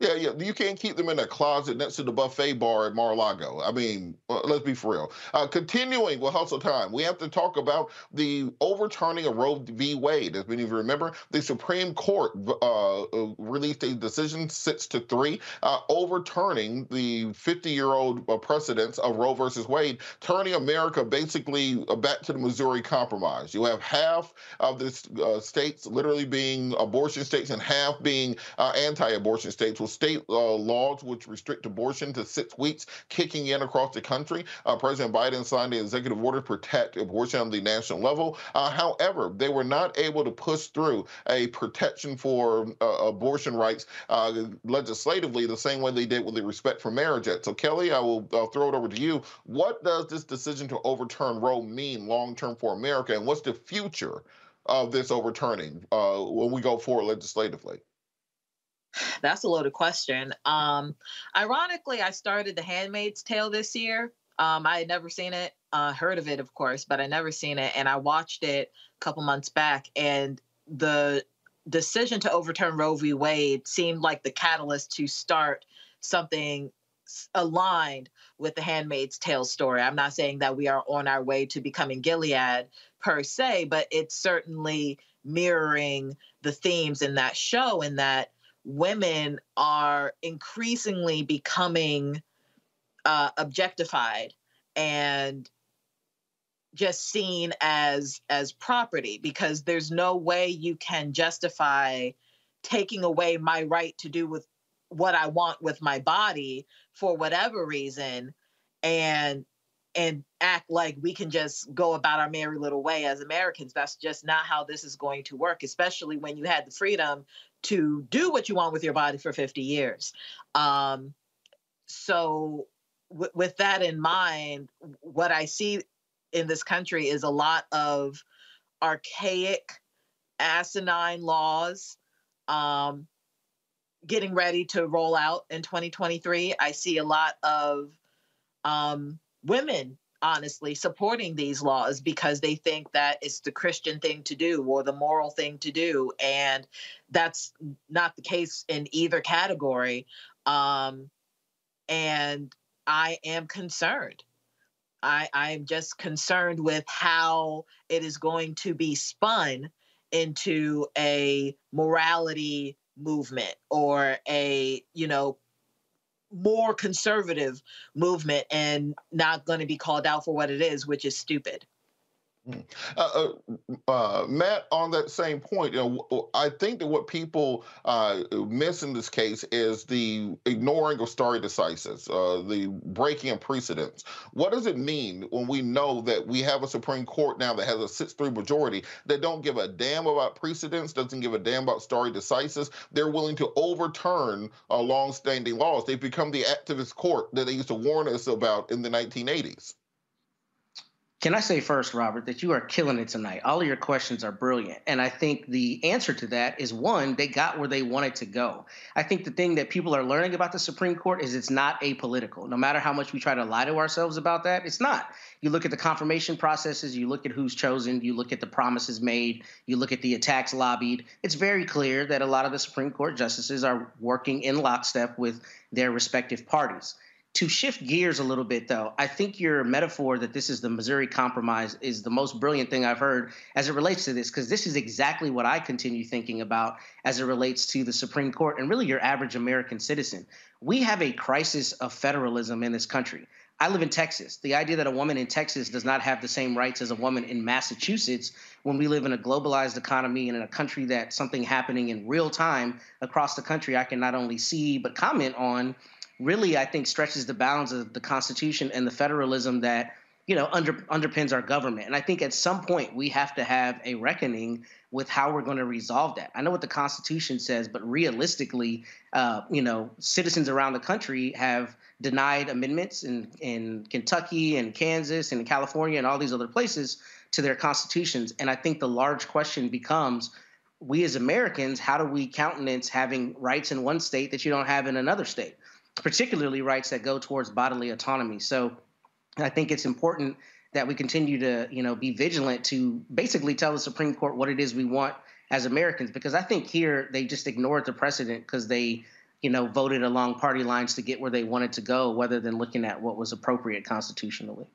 [SPEAKER 3] yeah, yeah. You can't keep them in a closet next to the buffet bar at Mar-a-Lago. I mean, uh, let's be for real. Uh, continuing with Hustle Time, we have to talk about the overturning of Roe v. Wade. As many of you remember, the Supreme Court uh, uh released a decision six to three, uh, overturning the 50-year-old uh, precedents of Roe versus Wade, turning America basically back to the Missouri Compromise. You have half of the states literally being abortion states and half being anti-abortion states state uh, laws which restrict abortion to six weeks kicking in across the country. Uh, President Biden signed an executive order to protect abortion on the national level. Uh, however, they were not able to push through a protection for uh, abortion rights uh, legislatively the same way they did with the Respect for Marriage Act. So, Kelly, I will I'll throw it over to you. What does this decision to overturn Roe mean long term for America, and what's the future? of this overturning uh, when we go forward legislatively?
[SPEAKER 12] That's a loaded question. Um, ironically, I started The Handmaid's Tale this year. Um, I had never seen it, uh, heard of it, of course, but I never seen it. And I watched it a couple months back, and the decision to overturn Roe v. Wade seemed like the catalyst to start something aligned with the Handmaid's Tale story. I'm not saying that we are on our way to becoming Gilead per se, but it's certainly mirroring the themes in that show, in that women are increasingly becoming uh, objectified and just seen as as property because there's no way you can justify taking away my right to do with what I want with my body for whatever reason and and act like we can just go about our merry little way as Americans. That's just not how this is going to work, especially when you had the freedom to do what you want with your body for 50 years. Um, so, w- with that in mind, what I see in this country is a lot of archaic, asinine laws um, getting ready to roll out in 2023. I see a lot of um, women honestly supporting these laws because they think that it's the Christian thing to do or the moral thing to do. And that's not the case in either category. Um, and I am concerned. I, I'm just concerned with how it is going to be spun into a morality movement or a, you know, more conservative movement and not going to be called out for what it is, which is stupid.
[SPEAKER 3] Mm. Uh, uh, uh, Matt, on that same point, you know, I think that what people uh, miss in this case is the ignoring of stare decisis, uh, the breaking of precedents. What does it mean when we know that we have a Supreme Court now that has a 6-3 majority that don't give a damn about precedents, doesn't give a damn about stare decisis? They're willing to overturn uh, long-standing laws. They've become the activist court that they used to warn us about in the 1980s.
[SPEAKER 11] Can I say first, Robert, that you are killing it tonight? All of your questions are brilliant. And I think the answer to that is one, they got where they wanted to go. I think the thing that people are learning about the Supreme Court is it's not apolitical. No matter how much we try to lie to ourselves about that, it's not. You look at the confirmation processes, you look at who's chosen, you look at the promises made, you look at the attacks lobbied. It's very clear that a lot of the Supreme Court justices are working in lockstep with their respective parties. To shift gears a little bit, though, I think your metaphor that this is the Missouri Compromise is the most brilliant thing I've heard as it relates to this, because this is exactly what I continue thinking about as it relates to the Supreme Court and really your average American citizen. We have a crisis of federalism in this country. I live in Texas. The idea that a woman in Texas does not have the same rights as a woman in Massachusetts when we live in a globalized economy and in a country that something happening in real time across the country, I can not only see but comment on really, I think, stretches the bounds of the Constitution and the federalism that you know under, underpins our government. And I think at some point we have to have a reckoning with how we're going to resolve that. I know what the Constitution says, but realistically, uh, you know, citizens around the country have denied amendments in in Kentucky and Kansas and California and all these other places to their constitutions. And I think the large question becomes we as Americans, how do we countenance having rights in one state that you don't have in another state? Particularly rights that go towards bodily autonomy. So I think it's important that we continue to, you know, be vigilant to basically tell the Supreme Court what it is we want as Americans, because I think here they just ignored the precedent because they, you know, voted along party lines to get where they wanted to go, rather than looking at what was appropriate constitutionally.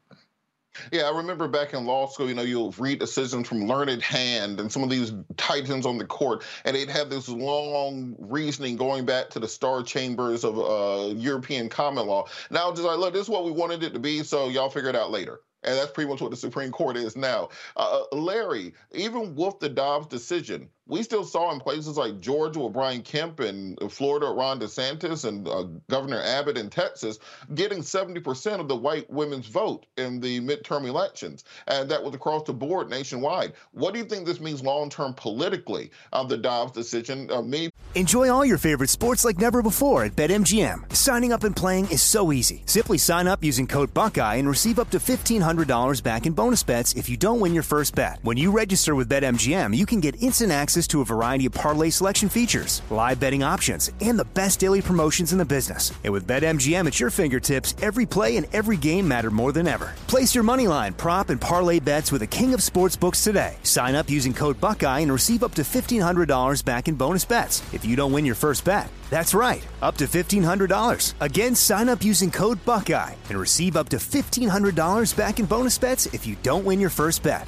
[SPEAKER 3] Yeah, I remember back in law school, you know, you'll read decisions from Learned Hand and some of these titans on the court, and they'd have this long reasoning going back to the star chambers of uh, European common law. Now, just like, look, this is what we wanted it to be, so y'all figure it out later. And that's pretty much what the Supreme Court is now. Uh, uh Larry, even with the Dobbs decision, we still saw in places like Georgia with Brian Kemp and Florida Ron DeSantis and uh, Governor Abbott in Texas getting 70% of the white women's vote in the midterm elections. And that was across the board nationwide. What do you think this means long term politically of the Dobbs decision? Uh, me.
[SPEAKER 21] Enjoy all your favorite sports like never before at BetMGM. Signing up and playing is so easy. Simply sign up using code Buckeye and receive up to $1,500 back in bonus bets if you don't win your first bet. When you register with BetMGM, you can get instant access access to a variety of parlay selection features, live betting options, and the best daily promotions in the business. And with BetMGM at your fingertips, every play and every game matter more than ever. Place your money line, prop, and parlay bets with the king of sportsbooks today. Sign up using code Buckeye and receive up to $1,500 back in bonus bets if you don't win your first bet. That's right, up to $1,500. Again, sign up using code Buckeye and receive up to $1,500 back in bonus bets if you don't win your first bet.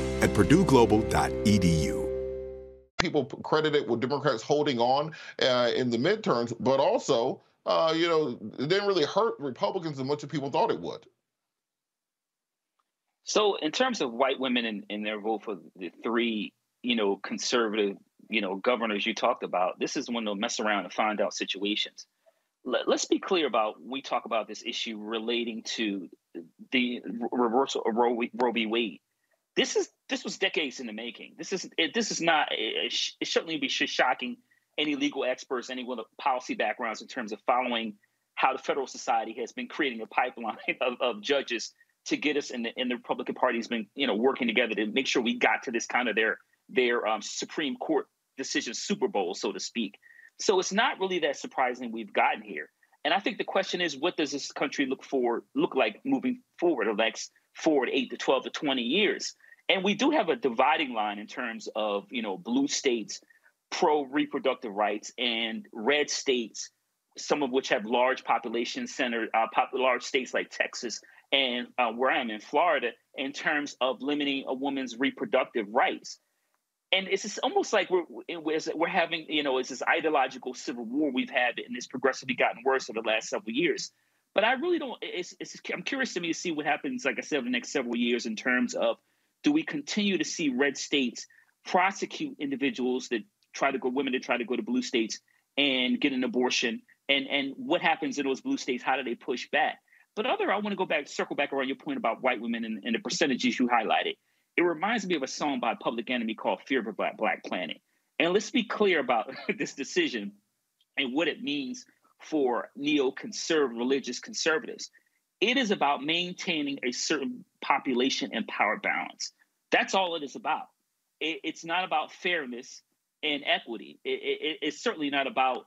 [SPEAKER 14] at purdueglobal.edu
[SPEAKER 3] people credit it with Democrats holding on uh, in the midterms, but also, uh, you know, it didn't really hurt Republicans as much as people thought it would.
[SPEAKER 10] So, in terms of white women and, and their vote for the three, you know, conservative, you know, governors you talked about, this is one of those mess around and find out situations. Let, us be clear about we talk about this issue relating to the reversal of Roe, Roe v. Wade this is this was decades in the making. This is it, this is not it, it certainly be shocking any legal experts, anyone with policy backgrounds in terms of following how the federal society has been creating a pipeline of, of judges to get us in the in the Republican Party has been you know working together to make sure we got to this kind of their their um, Supreme Court decision Super Bowl, so to speak. So it's not really that surprising we've gotten here. And I think the question is, what does this country look for look like moving forward next forward eight to 12 to 20 years. And we do have a dividing line in terms of, you know, blue states pro reproductive rights and red states, some of which have large population centers, uh, pop- large states like Texas and uh, where I am in Florida, in terms of limiting a woman's reproductive rights. And it's almost like we're we're having, you know, it's this ideological civil war we've had, and it's progressively gotten worse over the last several years. But I really don't. It's, it's, I'm curious to me to see what happens, like I said, over the next several years in terms of do we continue to see red states prosecute individuals that try to go, women that try to go to blue states and get an abortion, and and what happens in those blue states? How do they push back? But other, I want to go back, circle back around your point about white women and, and the percentages you highlighted. It reminds me of a song by Public Enemy called "Fear of a Black Black Planet." And let's be clear about this decision and what it means for neoconservative religious conservatives. It is about maintaining a certain population and power balance. That's all it is about. It, it's not about fairness and equity. It, it, it's certainly not about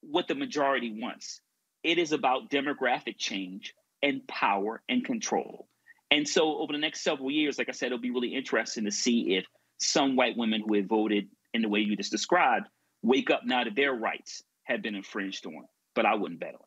[SPEAKER 10] what the majority wants. It is about demographic change and power and control. And so, over the next several years, like I said, it'll be really interesting to see if some white women who had voted in the way you just described wake up now that their rights have been infringed on but I wouldn't bet on it.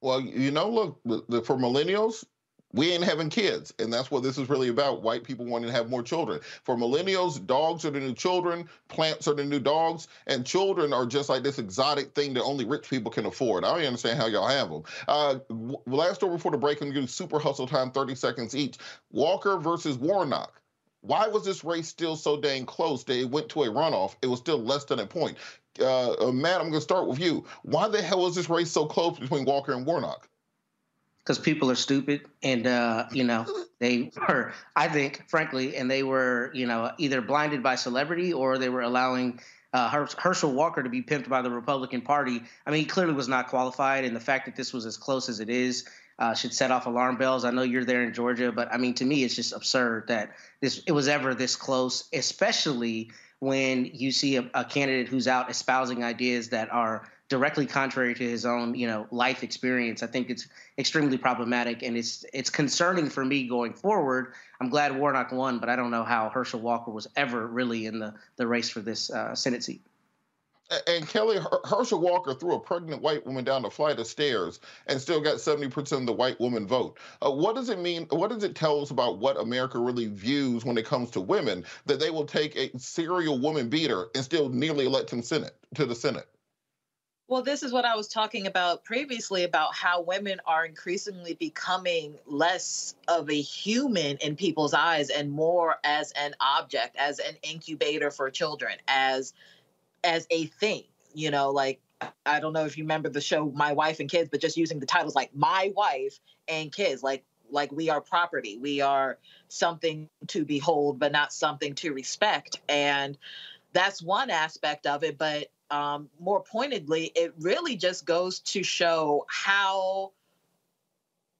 [SPEAKER 3] Well, you know, look, for millennials, we ain't having kids. And that's what this is really about white people wanting to have more children. For millennials, dogs are the new children, plants are the new dogs, and children are just like this exotic thing that only rich people can afford. I don't understand how y'all have them. Uh, last story before the break, I'm going super hustle time, 30 seconds each. Walker versus Warnock. Why was this race still so dang close? They went to a runoff. It was still less than a point uh, uh, Matt, I'm going to start with you. Why the hell is this race so close between Walker and Warnock?
[SPEAKER 11] Because people are stupid, and uh, you know they were. I think, frankly, and they were, you know, either blinded by celebrity or they were allowing uh, Herschel Walker to be pimped by the Republican Party. I mean, he clearly was not qualified, and the fact that this was as close as it is uh, should set off alarm bells. I know you're there in Georgia, but I mean, to me, it's just absurd that this it was ever this close, especially when you see a, a candidate who's out espousing ideas that are directly contrary to his own, you know, life experience. I think it's extremely problematic, and it's it's concerning for me going forward. I'm glad Warnock won, but I don't know how Herschel Walker was ever really in the the race for this uh, Senate seat.
[SPEAKER 3] And Kelly Herschel Walker threw a pregnant white woman down a flight of stairs and still got 70% of the white woman vote. Uh, what does it mean? What does it tell us about what America really views when it comes to women that they will take a serial woman beater and still nearly elect him Senate to the Senate?
[SPEAKER 12] Well, this is what I was talking about previously about how women are increasingly becoming less of a human in people's eyes and more as an object, as an incubator for children, as as a thing, you know, like I don't know if you remember the show My Wife and Kids, but just using the titles like My Wife and Kids, like like we are property. We are something to behold, but not something to respect. And that's one aspect of it. But um, more pointedly, it really just goes to show how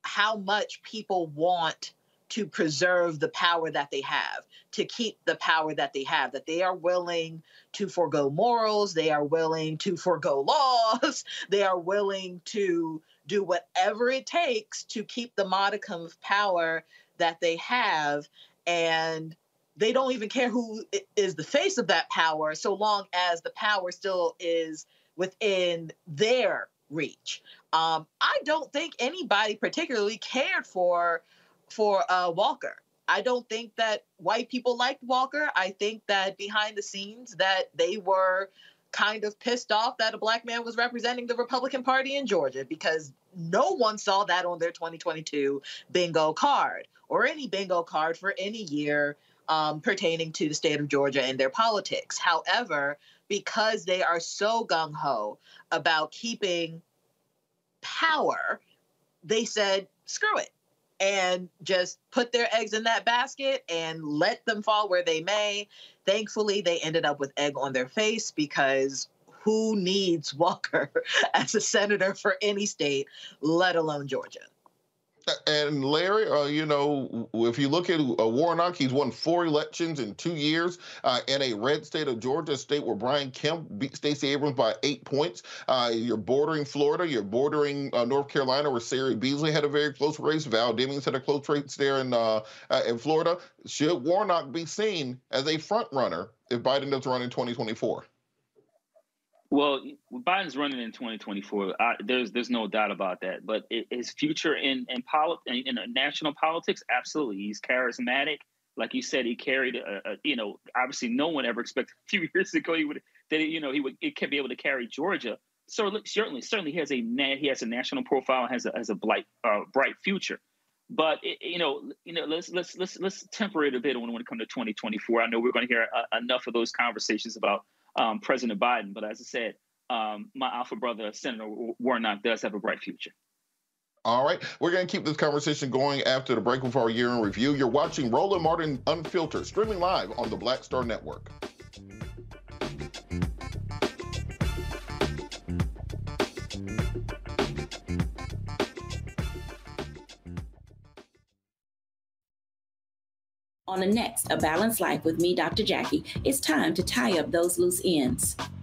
[SPEAKER 12] how much people want to preserve the power that they have, to keep the power that they have, that they are willing to forego morals, they are willing to forego laws, they are willing to do whatever it takes to keep the modicum of power that they have. And they don't even care who is the face of that power so long as the power still is within their reach. Um, I don't think anybody particularly cared for for uh, Walker. I don't think that white people liked Walker. I think that behind the scenes that they were kind of pissed off that a black man was representing the Republican Party in Georgia because no one saw that on their 2022 bingo card or any bingo card for any year um, pertaining to the state of Georgia and their politics. However, because they are so gung ho about keeping power, they said, screw it and just put their eggs in that basket and let them fall where they may. Thankfully, they ended up with egg on their face because who needs Walker as a senator for any state, let alone Georgia?
[SPEAKER 3] And Larry, uh, you know, if you look at uh, Warnock, he's won four elections in two years uh, in a red state of Georgia, state where Brian Kemp beat Stacey Abrams by eight points. Uh, you're bordering Florida, you're bordering uh, North Carolina, where Cheri Beasley had a very close race. Val Demings had a close race there in uh, in Florida. Should Warnock be seen as a front runner if Biden does run in 2024?
[SPEAKER 10] Well, Biden's running in 2024. I, there's there's no doubt about that. But his future in in, polit- in, in national politics, absolutely, he's charismatic. Like you said, he carried a, a, you know obviously no one ever expected a few years ago he would that you know he would it can be able to carry Georgia. So certainly certainly he has a he has a national profile has a has a bright uh, bright future. But it, you know, you know, let's let's let's let's temper it a bit when when it comes to 2024. I know we're going to hear a, enough of those conversations about um, President Biden. But as I said, um, my alpha brother, Senator Warnock, does have a bright future.
[SPEAKER 3] All right. We're going to keep this conversation going after the break with our year in review. You're watching Roland Martin Unfiltered, streaming live on the Black Star Network.
[SPEAKER 22] On the next A Balanced Life with me, Dr. Jackie, it's time to tie up those loose ends.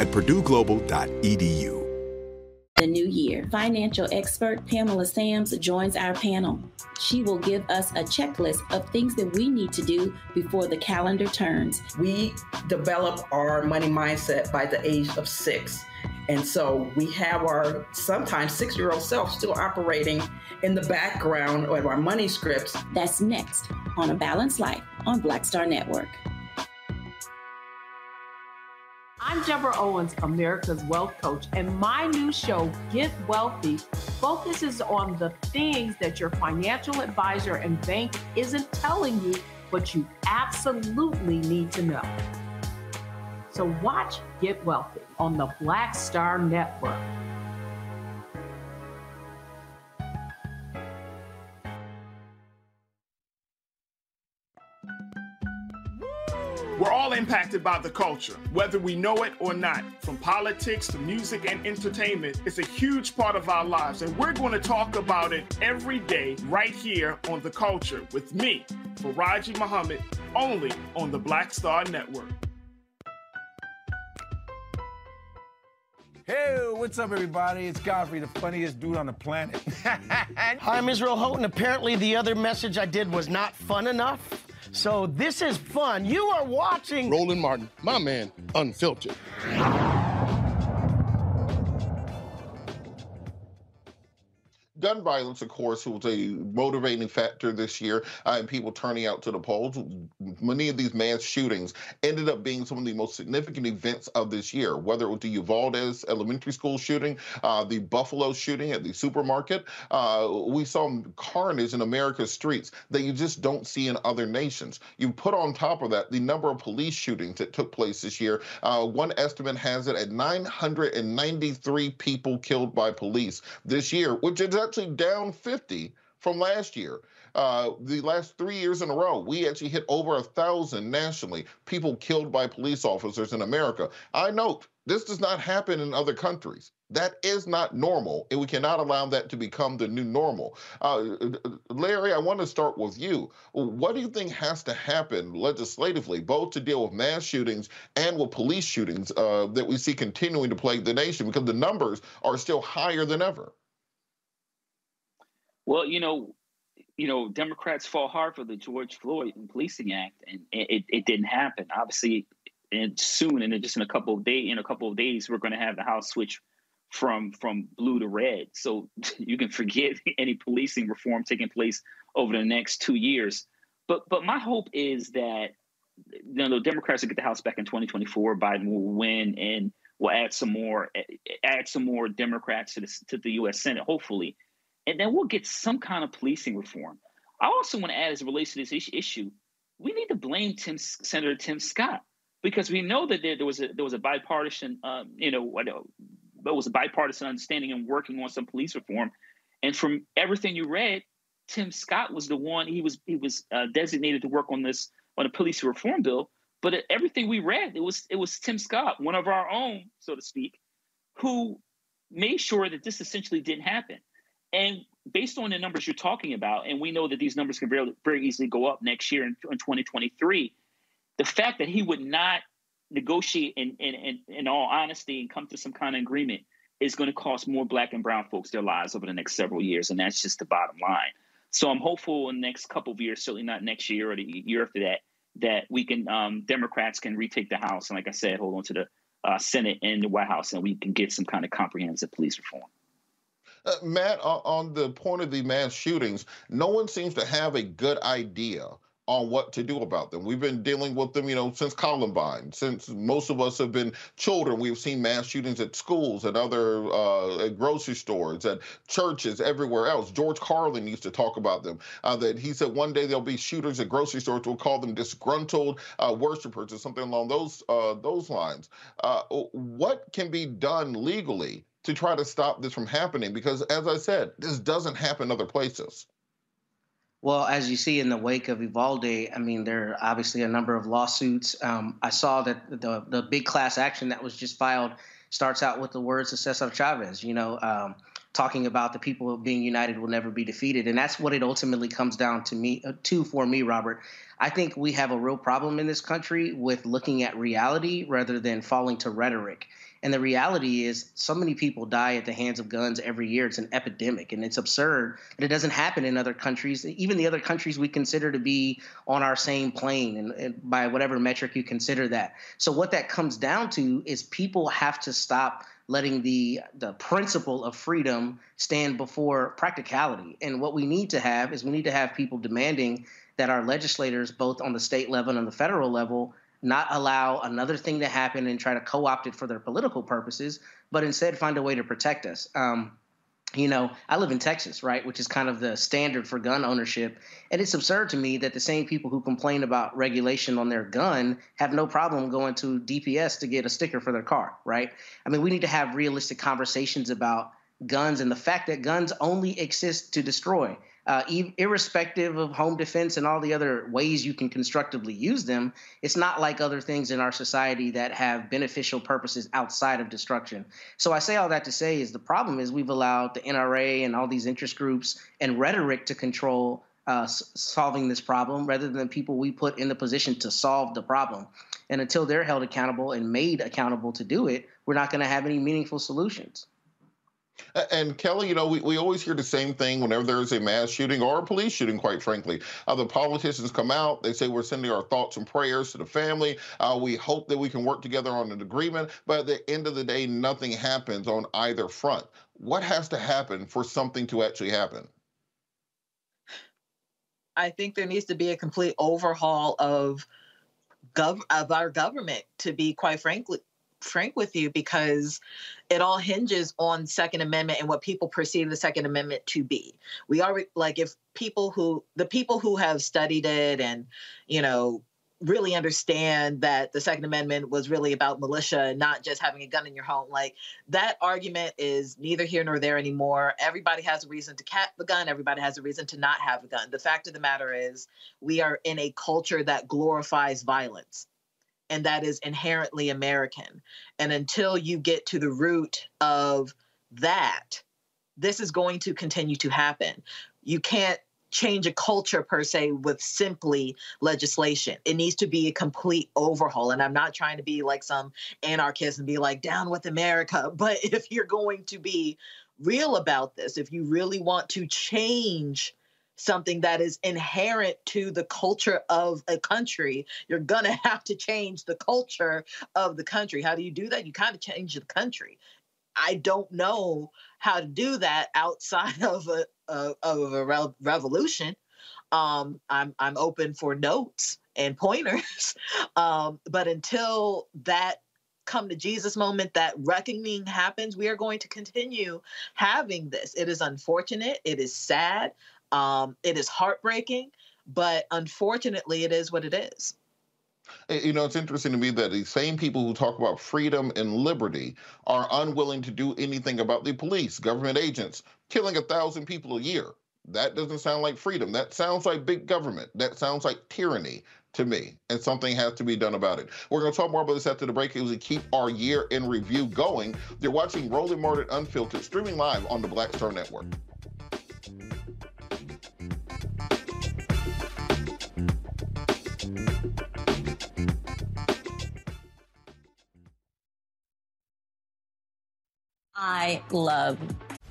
[SPEAKER 14] at purdueglobal.edu.
[SPEAKER 22] the new year. Financial expert Pamela Sams joins our panel. She will give us a checklist of things that we need to do before the calendar turns.
[SPEAKER 23] We develop our money mindset by the age of six. And so we have our sometimes six year old self still operating in the background of our money scripts.
[SPEAKER 22] That's next on A Balanced Life on Black Star Network.
[SPEAKER 24] I'm Deborah Owens, America's Wealth Coach, and my new show, Get Wealthy, focuses on the things that your financial advisor and bank isn't telling you, but you absolutely need to know. So watch Get Wealthy on the Black Star Network.
[SPEAKER 25] We're all impacted by the culture, whether we know it or not. From politics to music and entertainment, it's a huge part of our lives, and we're going to talk about it every day right here on The Culture with me, Faraji Muhammad, only on the Black Star Network.
[SPEAKER 26] Hey, what's up, everybody? It's Godfrey, the funniest dude on the planet.
[SPEAKER 18] Hi, I'm Israel Houghton. Apparently, the other message I did was not fun enough. So this is fun. You are watching
[SPEAKER 1] Roland Martin, my man, unfiltered.
[SPEAKER 3] Gun violence, of course, was a motivating factor this year uh, in people turning out to the polls. Many of these mass shootings ended up being some of the most significant events of this year, whether it was the Uvalde Elementary School shooting, uh, the Buffalo shooting at the supermarket. Uh, we saw carnage in America's streets that you just don't see in other nations. You put on top of that the number of police shootings that took place this year. Uh, one estimate has it at 993 people killed by police this year, which is actually down 50 from last year. Uh, the last three years in a row, we actually hit over a thousand nationally, people killed by police officers in America. I note this does not happen in other countries. That is not normal, and we cannot allow that to become the new normal. Uh, Larry, I want to start with you. What do you think has to happen legislatively, both to deal with mass shootings and with police shootings uh, that we see continuing to plague the nation? Because the numbers are still higher than ever.
[SPEAKER 10] Well, you know, you know, Democrats fought hard for the George Floyd and Policing Act, and it, it didn't happen. Obviously, and soon, and just in a couple of days, in a couple of days, we're going to have the House switch from from blue to red. So you can forget any policing reform taking place over the next two years. But but my hope is that you know, the Democrats will get the House back in 2024. Biden will win, and we'll add some more add some more Democrats to the to the U.S. Senate, hopefully and then we'll get some kind of policing reform. I also want to add, as it relates to this issue, we need to blame Tim, Senator Tim Scott because we know that there, there was a there was a bipartisan, um, you know, there was a bipartisan understanding and working on some police reform. And from everything you read, Tim Scott was the one he was he was uh, designated to work on this on a police reform bill. But everything we read, it was it was Tim Scott, one of our own, so to speak, who made sure that this essentially didn't happen. And based on the numbers you're talking about, and we know that these numbers can very, very easily go up next year in, in 2023, the fact that he would not negotiate in, in, in, in all honesty and come to some kind of agreement is going to cost more black and brown folks their lives over the next several years. And that's just the bottom line. So I'm hopeful in the next couple of years, certainly not next year or the year after that, that we can, um, Democrats can retake the House. And like I said, hold on to the uh, Senate and the White House, and we can get some kind of comprehensive police reform.
[SPEAKER 3] Uh, Matt, on the point of the mass shootings, no one seems to have a good idea on what to do about them. We've been dealing with them, you know, since Columbine. Since most of us have been children, we've seen mass shootings at schools, at other uh, at grocery stores, at churches, everywhere else. George Carlin used to talk about them. Uh, that he said one day there'll be shooters at grocery stores. We'll call them disgruntled uh, worshipers or something along those uh, those lines. Uh, what can be done legally to try to stop this from happening because as i said this doesn't happen other places.
[SPEAKER 11] Well as you see in the wake of Uvalde i mean there are obviously a number of lawsuits. Um, i saw that the, the big class action that was just filed starts out with the words of cesar chavez you know um, talking about the people being united will never be defeated. And that's what it ultimately comes down to me uh, to for me robert. I think we have a real problem in this country with looking at reality rather than falling to rhetoric And the reality is, so many people die at the hands of guns every year. It's an epidemic, and it's absurd that it doesn't happen in other countries, even the other countries we consider to be on our same plane, and, and by whatever metric you consider that. So, what that comes down to is people have to stop letting the the principle of freedom stand before practicality. And what we need to have is we need to have people demanding that our legislators, both on the state level and the federal level, not allow another thing to happen and try to co-opt it for their political purposes, but instead find a way to protect us. Um, you know, I live in Texas, right, which is kind of the standard for gun ownership. And it's absurd to me that the same people who complain about regulation on their gun have no problem going to DPS to get a sticker for their car, right? I mean, we need to have realistic conversations about guns and the fact that guns only exist to destroy uh, irrespective of home defense and all the other ways you can constructively use them, it's not like other things in our society that have beneficial purposes outside of destruction. So I say all that to say is the problem is we've allowed the NRA and all these interest groups and rhetoric to control uh, solving this problem rather than people we put in the position to solve the problem. And until they're held accountable and made accountable to do it, we're not going to have any meaningful solutions.
[SPEAKER 3] And Kelly, you know, we, we always hear the same thing whenever there's a mass shooting or a police shooting, quite frankly. Uh, the politicians come out, they say we're sending our thoughts and prayers to the family. Uh, we hope that we can work together on an agreement. But at the end of the day, nothing happens on either front. What has to happen for something to actually happen?
[SPEAKER 12] I think there needs to be a complete overhaul of gov- of our government, to be quite frankly frank with you because it all hinges on second amendment and what people perceive the second amendment to be. We are like if people who the people who have studied it and you know really understand that the second amendment was really about militia and not just having a gun in your home like that argument is neither here nor there anymore. Everybody has a reason to cap the gun. Everybody has a reason to not have a gun. The fact of the matter is we are in a culture that glorifies violence and that is inherently American. And until you get to the root of that, this is going to continue to happen. You can't change a culture per se with simply legislation. It needs to be a complete overhaul. And I'm not trying to be like some anarchist and be like, down with America. But if you're going to be real about this, if you really want to change something that is inherent to the culture of a country, you're going to have to change the culture of the country. How do you do that? You kind of change the country. I don't know how to do that outside of a, of, of a re- revolution. Um, I'm I'm open for notes and pointers, um, but until that come to Jesus moment, that reckoning happens, we are going to continue having this. It is unfortunate. It is sad. Um, it is heartbreaking, but unfortunately, it is what it is.
[SPEAKER 3] You know, it's interesting to me that the same people who talk about freedom and liberty are unwilling to do anything about the police, government agents killing a thousand people a year. That doesn't sound like freedom. That sounds like big government. That sounds like tyranny to me, and something has to be done about it. We're going to talk more about this after the break as we keep our year in review going. You're watching Roland Martin Unfiltered, streaming live on the Black Star Network.
[SPEAKER 22] I love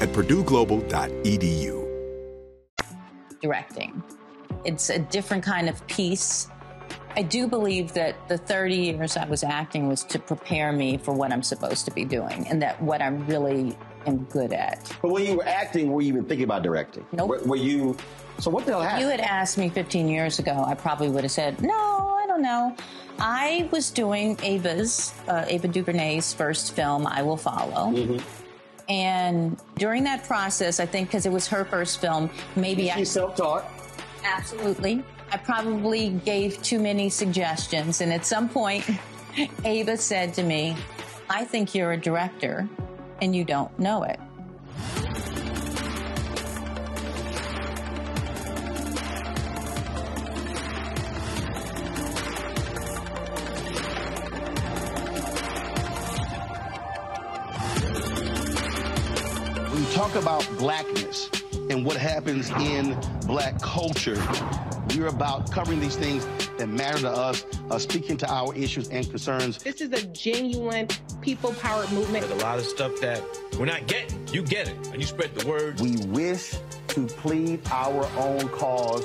[SPEAKER 14] at purdueglobal.edu.
[SPEAKER 27] Directing. It's a different kind of piece. I do believe that the 30 years I was acting was to prepare me for what I'm supposed to be doing and that what I'm really am good at.
[SPEAKER 1] But when you were acting, were you even thinking about directing?
[SPEAKER 27] Nope.
[SPEAKER 1] Were, were you? So what the hell
[SPEAKER 27] If
[SPEAKER 1] happened?
[SPEAKER 27] you had asked me 15 years ago, I probably would have said, no, I don't know. I was doing Ava's, uh, Ava DuVernay's first film, I Will Follow. And during that process, I think because it was her first film, maybe I.
[SPEAKER 1] She's self-taught.
[SPEAKER 27] Absolutely. I probably gave too many suggestions. And at some point, Ava said to me, I think you're a director and you don't know it.
[SPEAKER 1] Talk about blackness and what happens in black culture, we're about covering these things that matter to us, uh, speaking to our issues and concerns.
[SPEAKER 28] This is a genuine people powered movement.
[SPEAKER 29] There's a lot of stuff that we're not getting. You get it, and you spread the word.
[SPEAKER 1] We wish to plead our own cause.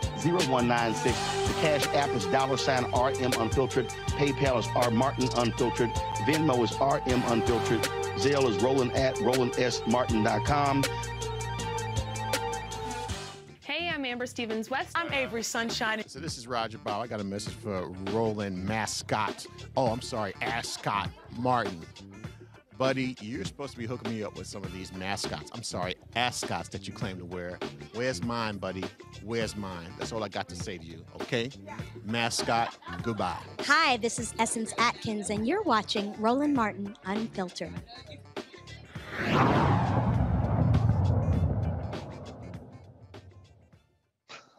[SPEAKER 1] 20037-0196. The Cash App is dollar sign RM Unfiltered. PayPal is R Martin Unfiltered. Venmo is RM Unfiltered. Zelle is Roland at RolandSMartin.com.
[SPEAKER 30] Hey, I'm Amber Stevens West. I'm Avery Sunshine.
[SPEAKER 31] So this is Roger Bow. I got a message for Roland Mascot. Oh, I'm sorry, Ascot Martin. Buddy, you're supposed to be hooking me up with some of these mascots. I'm sorry, ascots that you claim to wear. Where's mine, buddy? Where's mine? That's all I got to say to you, okay? Mascot, goodbye.
[SPEAKER 32] Hi, this is Essence Atkins, and you're watching Roland Martin Unfiltered.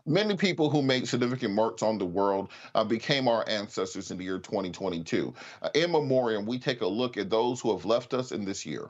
[SPEAKER 3] Many people who made significant marks on the world uh, became our ancestors in the year 2022. Uh, in memoriam, we take a look at those who have left us in this year.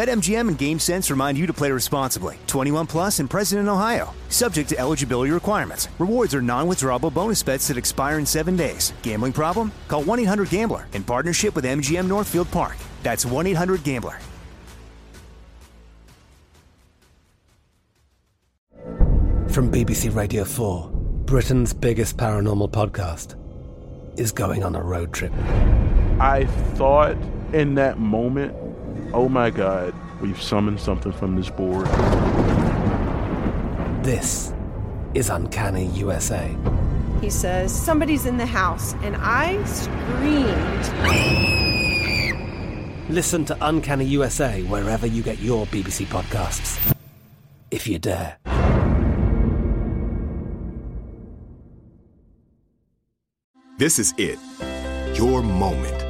[SPEAKER 21] BetMGM and GameSense remind you to play responsibly. 21 plus and present in Ohio. Subject to eligibility requirements. Rewards are non-withdrawable bonus bets that expire in seven days. Gambling problem? Call 1-800-GAMBLER in partnership with MGM Northfield Park. That's 1-800-GAMBLER.
[SPEAKER 33] From BBC Radio 4, Britain's biggest paranormal podcast is going on a road trip.
[SPEAKER 34] I thought in that moment, oh my God, we've summoned something from this board.
[SPEAKER 33] This is Uncanny USA.
[SPEAKER 35] He says, Somebody's in the house, and I screamed.
[SPEAKER 33] Listen to Uncanny USA wherever you get your BBC podcasts, if you dare.
[SPEAKER 14] This is it. Your moment.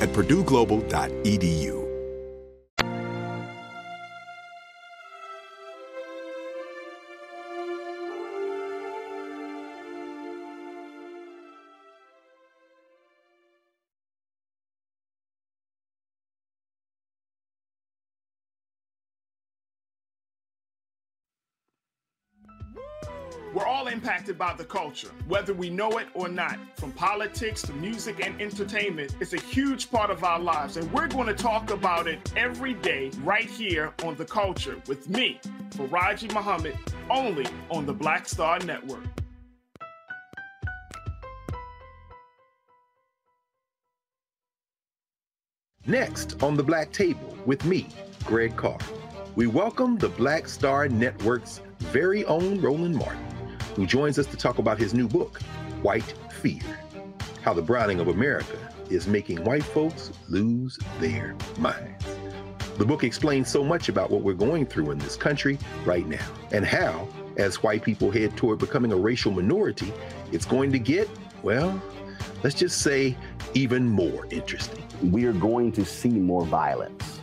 [SPEAKER 14] at purdueglobal.edu.
[SPEAKER 25] impacted by the culture, whether we know it or not. From politics to music and entertainment, it's a huge part of our lives, and we're going to talk about it every day right here on The Culture with me, Faraji Muhammad, only on the Black Star Network.
[SPEAKER 17] Next on the Black Table with me, Greg Carr, we welcome the Black Star Network's very own Roland Martin, who joins us to talk about his new book, White Fear How the Browning of America is Making White Folks Lose Their Minds. The book explains so much about what we're going through in this country right now, and how, as white people head toward becoming a racial minority, it's going to get, well, let's just say, even more interesting.
[SPEAKER 36] We are going to see more violence.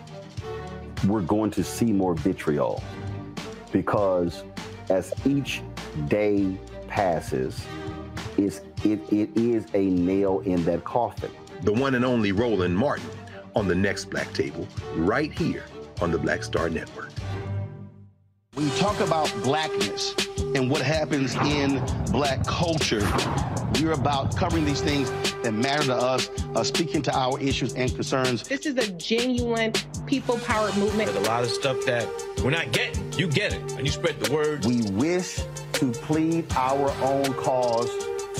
[SPEAKER 36] We're going to see more vitriol because as each day passes, it's, it, it is a nail in that coffin.
[SPEAKER 17] The one and only Roland Martin on the next Black Table, right here on the Black Star Network.
[SPEAKER 1] When you talk about blackness and what happens in black culture, we're about covering these things that matter to us, uh, speaking to our issues and concerns.
[SPEAKER 28] This is a genuine people powered movement.
[SPEAKER 29] There's a lot of stuff that we're not getting. You get it, and you spread the word.
[SPEAKER 36] We wish to plead our own cause.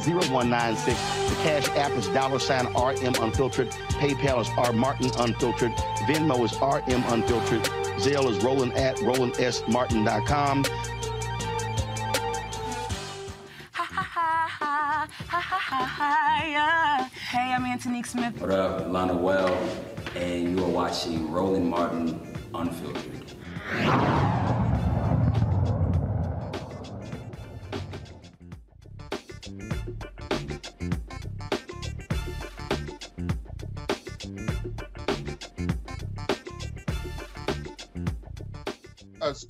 [SPEAKER 1] 0196. The Cash App is dollar sign RM Unfiltered. PayPal is R Martin Unfiltered. Venmo is RM Unfiltered. Zelle is Roland at RolandSMartin.com.
[SPEAKER 37] Hey, I'm Antonique Smith.
[SPEAKER 38] What up, Lana Well, and you are watching Roland Martin Unfiltered.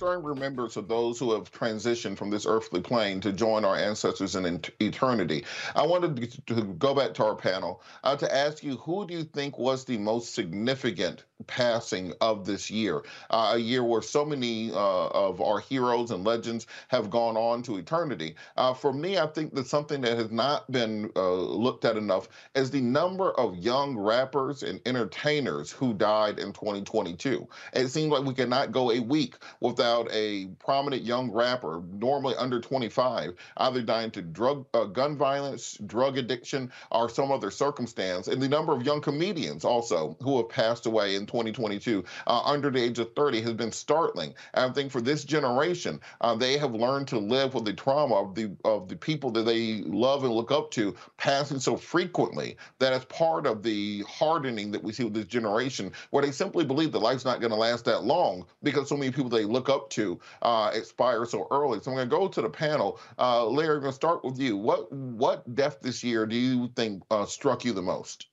[SPEAKER 3] Stern remembrance of those who have transitioned from this earthly plane to join our ancestors in eternity. I wanted to go back to our panel uh, to ask you who do you think was the most significant passing of this year? Uh, a year where so many uh, of our heroes and legends have gone on to eternity. Uh, for me, I think that something that has not been uh, looked at enough is the number of young rappers and entertainers who died in 2022. It seems like we cannot go a week without a prominent young rapper, normally under 25, either dying to drug, uh, gun violence, drug addiction, or some other circumstance. And the number of young comedians also who have passed away in 2022 uh, under the age of 30 has been startling. And I think for this generation, uh, they have learned to live with the trauma of the of the people that they love and look up to passing so frequently that it's part of the hardening that we see with this generation, where they simply believe that life's not going to last that long because so many people they look up to uh, expire so early. So I'm going to go to the panel. Uh, Larry, I'm going to start with you. What what death this year do you think uh, struck you the most?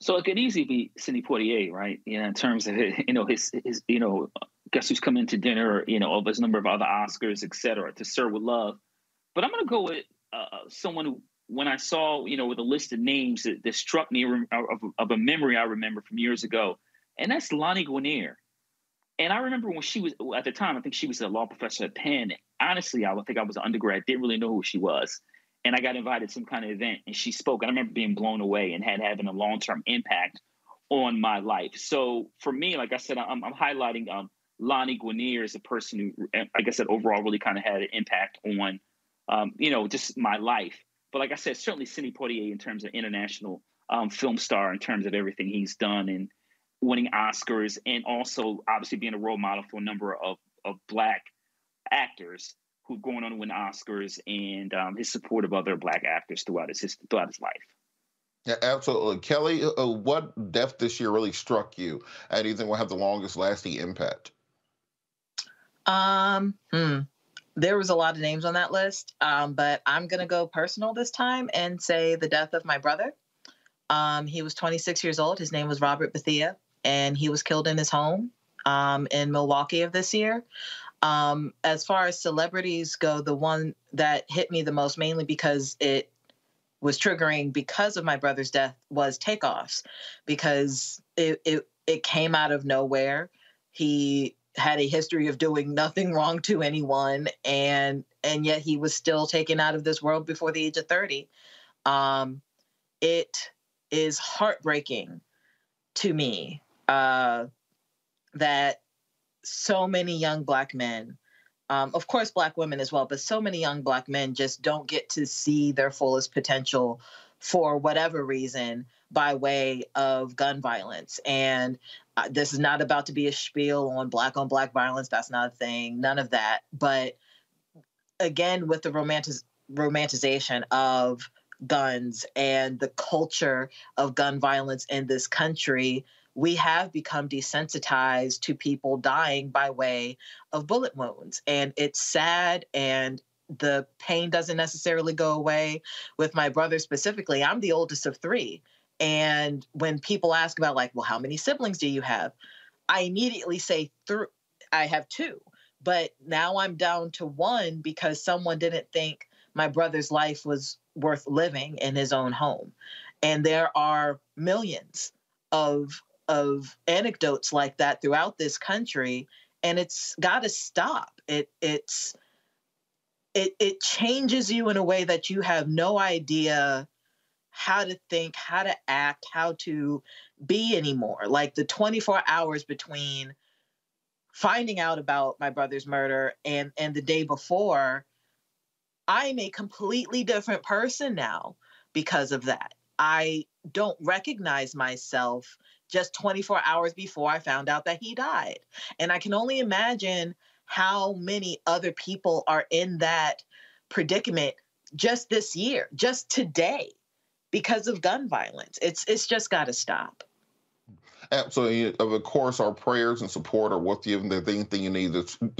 [SPEAKER 10] So it could easily be Sidney Poitier, right? You know, in terms of you know his his you know guess who's coming to dinner, you know, of his number of other Oscars, et cetera, to serve with love. But I'm going to go with uh, uh, someone who, when I saw you know with a list of names that, that struck me of, of, a memory I remember from years ago, and that's Lani Guinier. And I remember when she was at the time, I think she was a law professor at Penn. Honestly, I think I was an undergrad, didn't really know who she was and I got invited to some kind of event and she spoke. And I remember being blown away and had having a long term impact on my life. So for me, like I said, I'm, I'm highlighting um, Lani Guinier as a person who, like I said, overall really kind of had an impact on, um, you know, just my life. But like I said, certainly Sidney Poitier in terms of international um, film star, in terms of everything he's done and winning Oscars, and also obviously being a role model for a number of, of Black actors who've gone on to win Oscars and um, his support of other black actors throughout his, his throughout his life.
[SPEAKER 3] Yeah, absolutely. Kelly, uh, uh, what death this year really struck you and do you think will have the longest lasting impact?
[SPEAKER 12] Um, hmm. There was a lot of names on that list, um, but I'm going to go personal this time and say the death of my brother. Um, he was 26 years old. His name was Robert Bethea, and he was killed in his home um, in Milwaukee of this year. Um, as far as celebrities go, the one that hit me the most, mainly because it was triggering because of my brother's death, was Takeoffs, because it it, it came out of nowhere. He had a history of doing nothing wrong to anyone, and and yet he was still taken out of this world before the age of thirty. Um, it is heartbreaking to me uh, that so many young black men um, of course black women as well but so many young black men just don't get to see their fullest potential for whatever reason by way of gun violence. And uh, this is not about to be a spiel on black on black violence that's not a thing none of that. But again with the romantic romanticization of guns and the culture of gun violence in this country we have become desensitized to people dying by way of bullet wounds. And it's sad and the pain doesn't necessarily go away. With my brother specifically, I'm the oldest of three. And when people ask about, like, well, how many siblings do you have? I immediately say, through, I have two. But now I'm down to one because someone didn't think my brother's life was worth living in his own home. And there are millions of of anecdotes like that throughout this country and it's got to stop it it's it it changes you in a way that you have no idea how to think how to act how to be anymore like the 24 hours between finding out about my brother's murder and and the day before I'm a completely different person now because of that. I don't recognize myself just 24 hours before I found out that he died. And I can only imagine how many other people are in that predicament just this year, just today because of gun violence. It's it's just got to stop.
[SPEAKER 3] Absolutely. Of course, our prayers and support are with you. And the anything you need,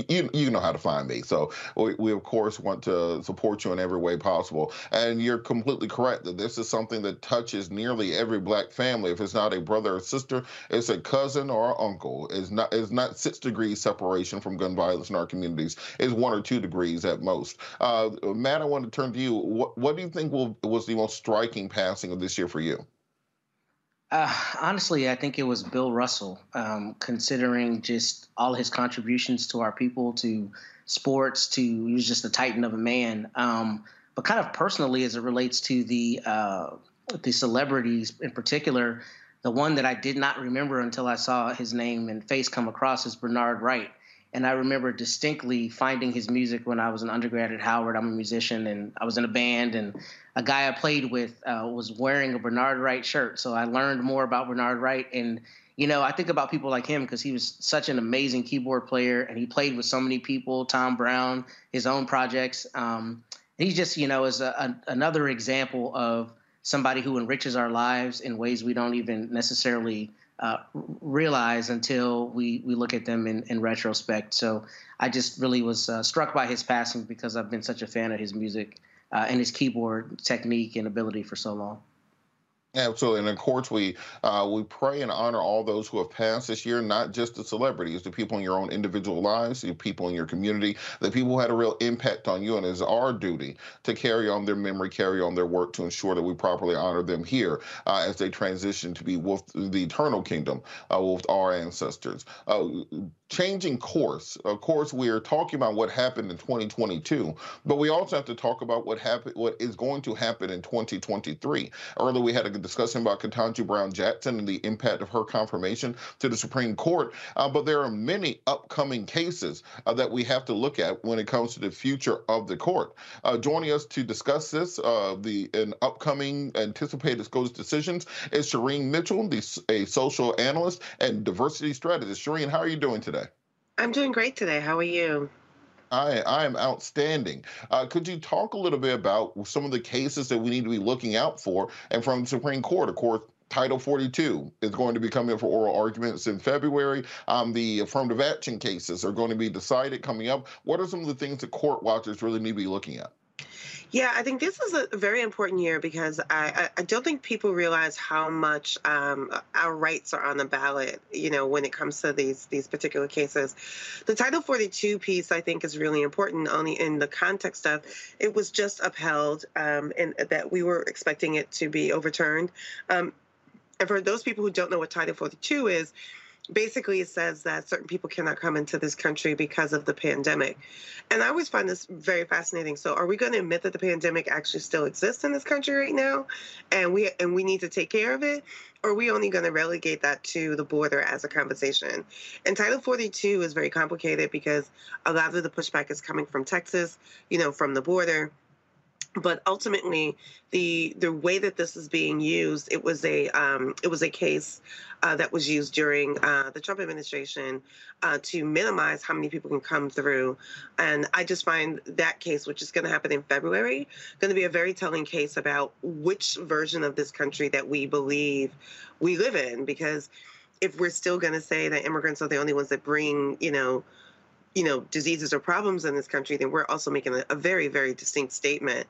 [SPEAKER 3] you you know how to find me. So we, we, of course want to support you in every way possible. And you're completely correct that this is something that touches nearly every black family. If it's not a brother or sister, it's a cousin or uncle. It's not it's not six degrees separation from gun violence in our communities. It's one or two degrees at most. Uh, Matt, I want to turn to you. What what do you think will, was the most striking passing of this year for you?
[SPEAKER 11] Uh, honestly, I think it was Bill Russell, um, considering just all his contributions to our people, to sports, to he was just a titan of a man. Um, but kind of personally, as it relates to the uh, the celebrities in particular, the one that I did not remember until I saw his name and face come across is Bernard Wright. And I remember distinctly finding his music when I was an undergrad at Howard. I'm a musician and I was in a band, and a guy I played with uh, was wearing a Bernard Wright shirt. So I learned more about Bernard Wright. And, you know, I think about people like him because he was such an amazing keyboard player and he played with so many people, Tom Browne, his own projects. Um, he just, you know, is a, a, another example of somebody who enriches our lives in ways we don't even necessarily uh, realize until we, we look at them in, in retrospect. So I just really was uh, struck by his passing because I've been such a fan of his music uh, and his keyboard technique and ability for so long.
[SPEAKER 3] Absolutely, and of course we uh, we pray and honor all those who have passed this year, not just the celebrities, the people in your own individual lives, the people in your community, the people who had a real impact on you, and it's our duty to carry on their memory, carry on their work to ensure that we properly honor them here uh, as they transition to be with the eternal kingdom uh, with our ancestors. Changing course. Of course, we're talking about what happened in 2022, but we also have to talk about what happened, what is going to happen in 2023. Earlier, we had a discussion about Ketanji Brown Jackson and the impact of her confirmation to the Supreme Court. Uh, but there are many upcoming cases uh, that we have to look at when it comes to the future of the court. Uh, joining us to discuss this, uh, the an upcoming anticipated SCOTUS decisions, is Shireen Mitchell, the, a social analyst and diversity strategist. Shireen, how are you doing today?
[SPEAKER 39] I'm doing great today. How are you?
[SPEAKER 3] I, I am outstanding. Uh, could you talk a little bit about some of the cases that we need to be looking out for? And from the Supreme Court, of course, Title 42 is going to be coming for oral arguments in February. Um, the affirmative action cases are going to be decided coming up. What are some of the things that court watchers really need to be looking at?
[SPEAKER 39] Yeah, I think this is a very important year because I, I don't think people realize how much um, our rights are on the ballot. You know, when it comes to these these particular cases, the Title 42 piece I think is really important. Only in the context of it was just upheld, um, and that we were expecting it to be overturned. Um, and for those people who don't know what Title 42 is, basically it says that certain people cannot come into this country because of the pandemic. And I always find this very fascinating. So are we going to admit that the pandemic actually still exists in this country right now and we and we need to take care of it? Or are we only going to relegate that to the border as a conversation? And Title 42 is very complicated because a lot of the pushback is coming from Texas, you know, from the border but ultimately the the way that this is being used it was a um, it was a case uh, that was used during uh, the Trump administration uh, to minimize how many people can come through. And I just find that case which is going to happen in February going to be a very telling case about which version of this country that we believe we live in. Because if we're still going to say that immigrants are the only ones that bring you know you know, diseases or problems in this country, then we're also making a, a very, very distinct statement.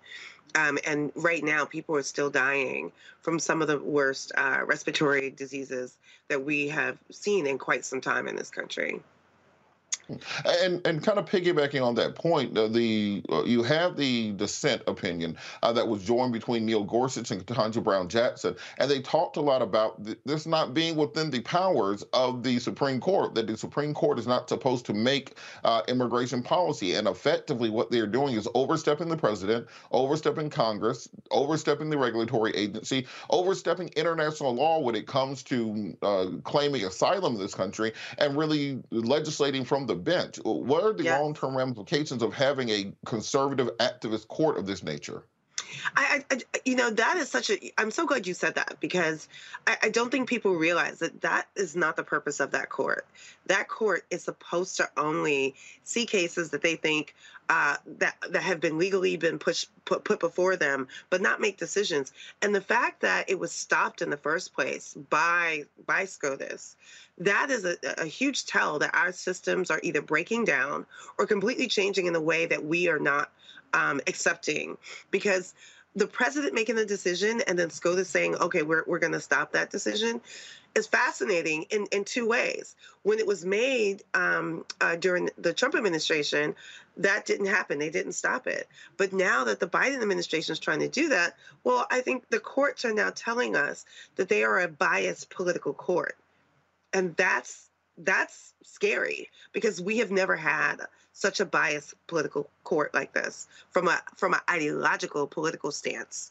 [SPEAKER 39] Um, and right now, people are still dying from some of the worst uh, respiratory diseases that we have seen in quite some time in this country.
[SPEAKER 3] And and kind of piggybacking on that point, uh, the uh, you have the dissent opinion uh, that was joined between Neil Gorsuch and Ketanji Brown Jackson, and they talked a lot about th- this not being within the powers of the Supreme Court. That the Supreme Court is not supposed to make uh, immigration policy, and effectively what they're doing is overstepping the president, overstepping Congress, overstepping the regulatory agency, overstepping international law when it comes to uh, claiming asylum in this country, and really legislating from the bench. What are the
[SPEAKER 39] Yes.
[SPEAKER 3] long term ramifications of having a conservative activist court of this nature?
[SPEAKER 39] I, I, you know, that is such a. I'm so glad you said that because I, I don't think people realize that that is not the purpose of that court. That court is supposed to only see cases that they think uh, that that have been legally been pushed put put before them, but not make decisions. And the fact that it was stopped in the first place by by SCOTUS, that is a, a huge tell that our systems are either breaking down or completely changing in the way that we are not um, accepting because the president making the decision and then SCOTUS saying, okay, we're, we're going to stop that decision is fascinating in, in two ways. When it was made um, uh, during the Trump administration, that didn't happen. They didn't stop it. But now that the Biden administration is trying to do that, well, I think the courts are now telling us that they are a biased political court. And that's that's scary because we have never had such a biased political court like this from a from an ideological political stance.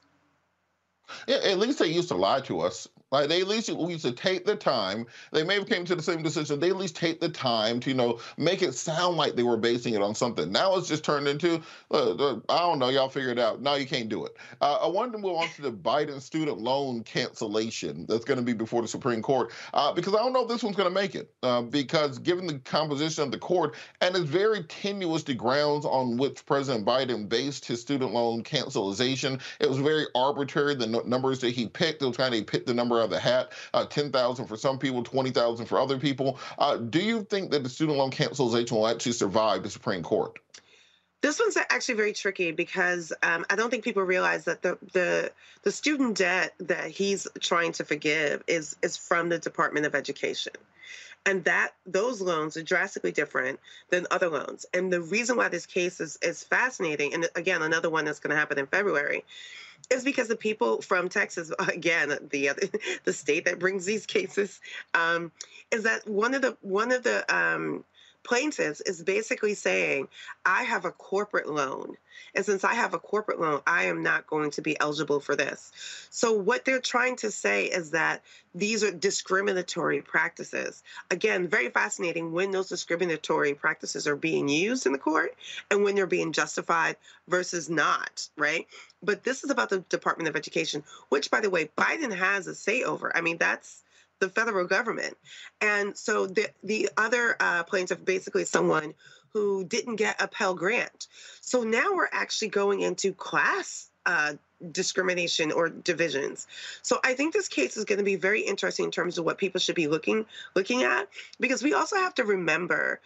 [SPEAKER 3] At least they used to lie to us. Like they at least used to take the time. They may have came to the same decision. They at least take the time to you know make it sound like they were basing it on something. Now it's just turned into uh, I don't know. Y'all figure it out. Now you can't do it. Uh, I wanted to move on to the Biden student loan cancellation that's going to be before the Supreme Court uh, because I don't know if this one's going to make it uh, because given the composition of the court and it's very tenuous the grounds on which President Biden based his student loan cancellation. It was very arbitrary. The nu- numbers that he picked, was kind of pick the number out of the hat. Uh, Ten thousand for some people, twenty thousand for other people. Uh, do you think that the student loan cancellation will actually survive the Supreme Court?
[SPEAKER 39] This one's actually very tricky because um, I don't think people realize that the, the the student debt that he's trying to forgive is is from the Department of Education, and that those loans are drastically different than other loans. And the reason why this case is is fascinating, and again, another one that's going to happen in February, is because the people from Texas, again, the other, the state that brings these cases, um, is that one of the one of the um, plaintiffs is basically saying, I have a corporate loan. And since I have a corporate loan, I am not going to be eligible for this. So, what they're trying to say is that these are discriminatory practices. Again, very fascinating when those discriminatory practices are being used in the court and when they're being justified versus not, right? But this is about the Department of Education, which, by the way, Biden has a say over. I mean, that's the federal government. And so the the other uh, plaintiff basically someone who didn't get a Pell Grant. So now we're actually going into class uh, discrimination or divisions. So I think this case is going to be very interesting in terms of what people should be looking looking at because we also have to remember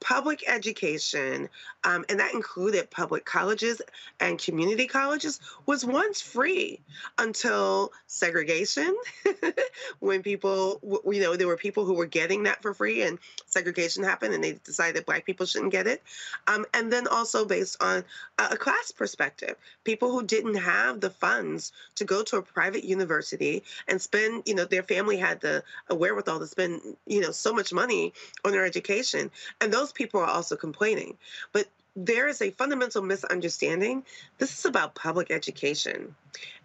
[SPEAKER 39] public education, um, and that included public colleges and community colleges, was once free until segregation. when people, you know, there were people who were getting that for free, and segregation happened, and they decided that Black people shouldn't get it. Um, and then also based on a, class perspective, people who didn't have the funds to go to a private university and spend, you know, their family had the wherewithal to spend, you know, so much money on their education, and those people are also complaining. But there is a fundamental misunderstanding. This is about public education.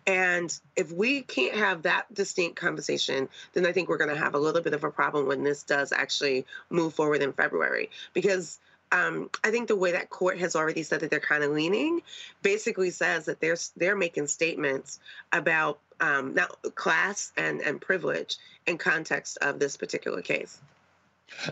[SPEAKER 39] And if we can't have that distinct conversation, then I think we're going to have a little bit of a problem when this does actually move forward in February. Because um, I think the way that court has already said that they're kind of leaning basically says that they're they're making statements about um, now class and and privilege in context of this particular case.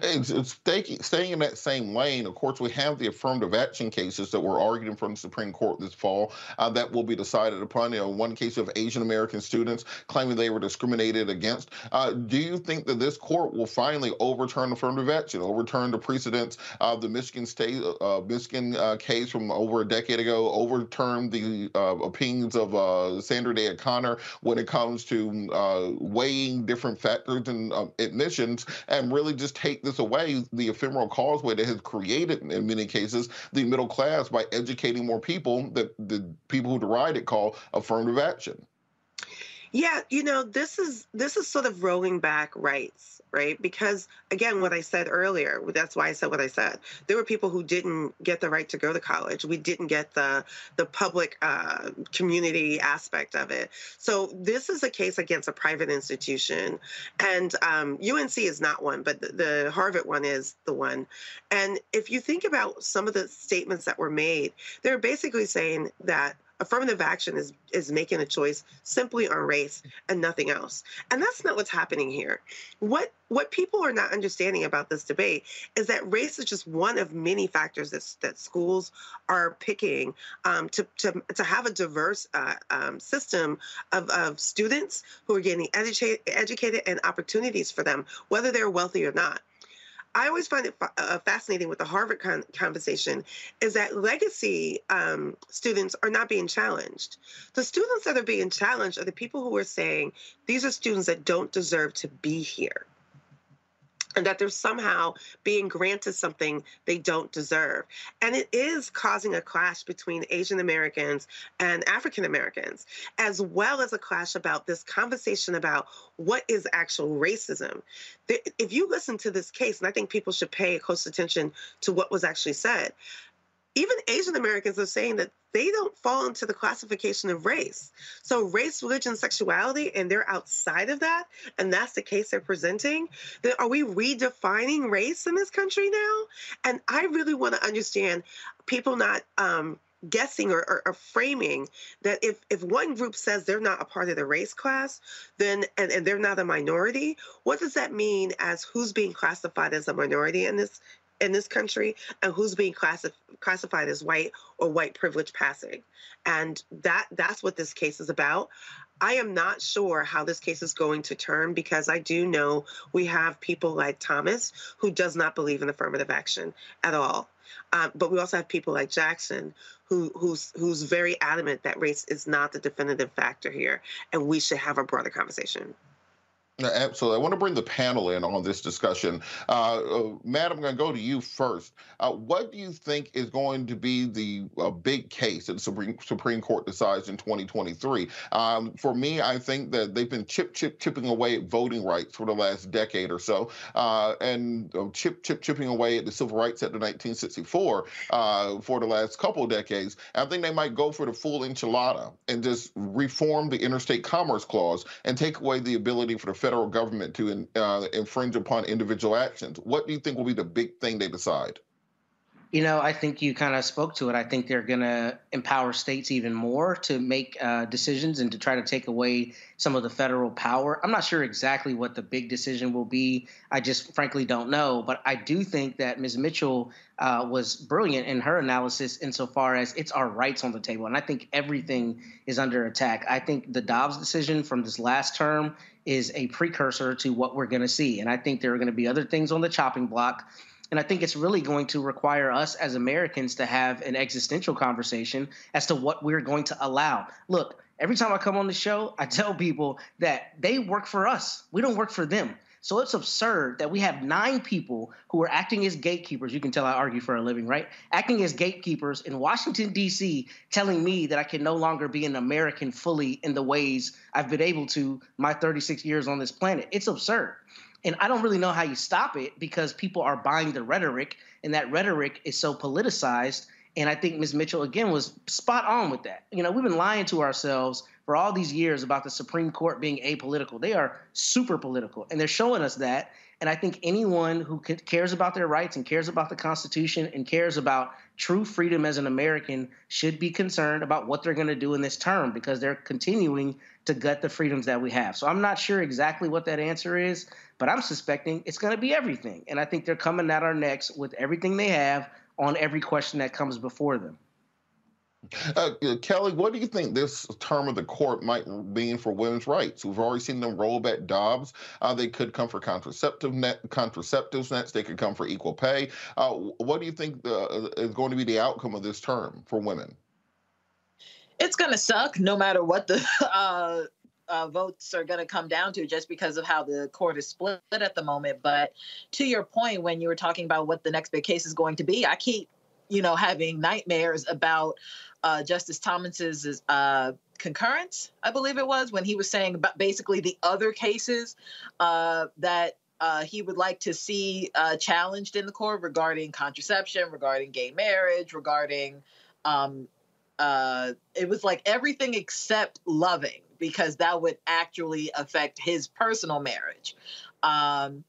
[SPEAKER 3] It's, it's staying, staying in that same lane. Of course, we have the affirmative action cases that were argued in front of the Supreme Court this fall uh, that will be decided upon. You know, one case of Asian American students claiming they were discriminated against. Uh, do you think that this court will finally overturn affirmative action, overturn the precedents of the Michigan State, uh, Michigan uh, case from over a decade ago, overturn the uh, opinions of uh, Sandra Day O'Connor when it comes to uh, weighing different factors and uh, admissions, and really just take this away, the ephemeral causeway that has created, in many cases, the middle class by educating more people that the people who deride it call affirmative action.
[SPEAKER 39] Yeah, you know, this is this is sort of rolling back rights, right? Because again, what I said earlier, that's why I said what I said. There were people who didn't get the right to go to college. We didn't get the the public uh, community aspect of it. So this is a case against a private institution, and um, UNC is not one, but the, the Harvard one is the one. And if you think about some of the statements that were made, they're basically saying that affirmative action is is making a choice simply on race and nothing else. And that's not what's happening here. What what people are not understanding about this debate is that race is just one of many factors that, that schools are picking um, to, to, to have a diverse uh, um, system of, of students who are getting educated, educated and opportunities for them whether they're wealthy or not I always find it uh, fascinating with the Harvard con- conversation is that legacy um, students are not being challenged. The students that are being challenged are the people who are saying these are students that don't deserve to be here and that they're somehow being granted something they don't deserve. And it is causing a clash between Asian Americans and African Americans, as well as a clash about this conversation about what is actual racism. If you listen to this case, and I think people should pay close attention to what was actually said, even Asian Americans are saying that they don't fall into the classification of race. So, race, religion, sexuality, and they're outside of that, and that's the case they're presenting. Then are we redefining race in this country now? And I really want to understand people not. Um, guessing or, or, or, framing that if, if one group says they're not a part of the race class then and, and they're not a minority what does that mean as who's being classified as a minority in this in this country and who's being classi- classified as white or white privilege passing. And that that's what this case is about. I am not sure how this case is going to turn because i do know we have people like thomas who does not believe in affirmative action at all. Um, but we also have people like jackson who, who's who's very adamant that race is not the definitive factor here and we should have a broader conversation
[SPEAKER 3] Absolutely. I want to bring the panel in on this discussion. Uh, uh, Matt, I'm going to go to you first. Uh, what do you think is going to be the uh, big case that the Supreme, Supreme Court decides in 2023? Um, for me, I think that they've been chip, chip, chipping away at voting rights for the last decade or so, uh, and chip, chip, chipping away at the Civil Rights Act of 1964 for the last couple of decades. I think they might go for the full enchilada and just reform the Interstate Commerce Clause and take away the ability for the federal government to uh, infringe upon individual actions. What do you think will be the big thing they decide?
[SPEAKER 11] You know, I think you kind of spoke to it. I think they're going to empower states even more to make uh, decisions and to try to take away some of the federal power. I'm not sure exactly what the big decision will be. I just frankly don't know. But I do think that Ms. Mitchell uh, was brilliant in her analysis insofar as it's our rights on the table. And I think everything is under attack. I think the Dobbs decision from this last term is a precursor to what we're going to see. And I think there are going to be other things on the chopping block. And I think it's really going to require us as Americans to have an existential conversation as to what we're going to allow. Look, every time I come on the show, I tell people that they work for us. We don't work for them. So it's absurd that we have nine people who are acting as gatekeepers. You can tell I argue for a living, right? Acting as gatekeepers in Washington, D.C., telling me that I can no longer be an American fully in the ways I've been able to my 36 years on this planet. It's absurd. And I don't really know how you stop it because people are buying the rhetoric, and that rhetoric is so politicized. And I think Ms. Mitchell, again, was spot on with that. You know, we've been lying to ourselves for all these years about the Supreme Court being apolitical. They are super political, and they're showing us that. And I think anyone who cares about their rights and cares about the Constitution and cares about true freedom as an American should be concerned about what they're going to do in this term because they're continuing to gut the freedoms that we have. So I'm not sure exactly what that answer is, but I'm suspecting it's going to be everything. And I think they're coming at our necks with everything they have on every question that comes before them.
[SPEAKER 3] Uh, Kelly, what do you think this term of the court might mean for women's rights? We've already seen them roll back Dobbs. Uh, they could come for contraceptive net, contraceptives nets. They could come for equal pay. Uh, what do you think the, uh, is going to be the outcome of this term for women?
[SPEAKER 12] It's going to suck no matter what the uh, uh, votes are going to come down to just because of how the court is split at the moment. But to your point, when you were talking about what the next big case is going to be, I keep you know, having nightmares about uh, Justice Thomas's uh, concurrence, I believe it was, when he was saying about basically the other cases uh, that uh, he would like to see uh, challenged in the court regarding contraception, regarding gay marriage, regarding um, uh, it was like everything except loving because that would actually affect his personal marriage. Um,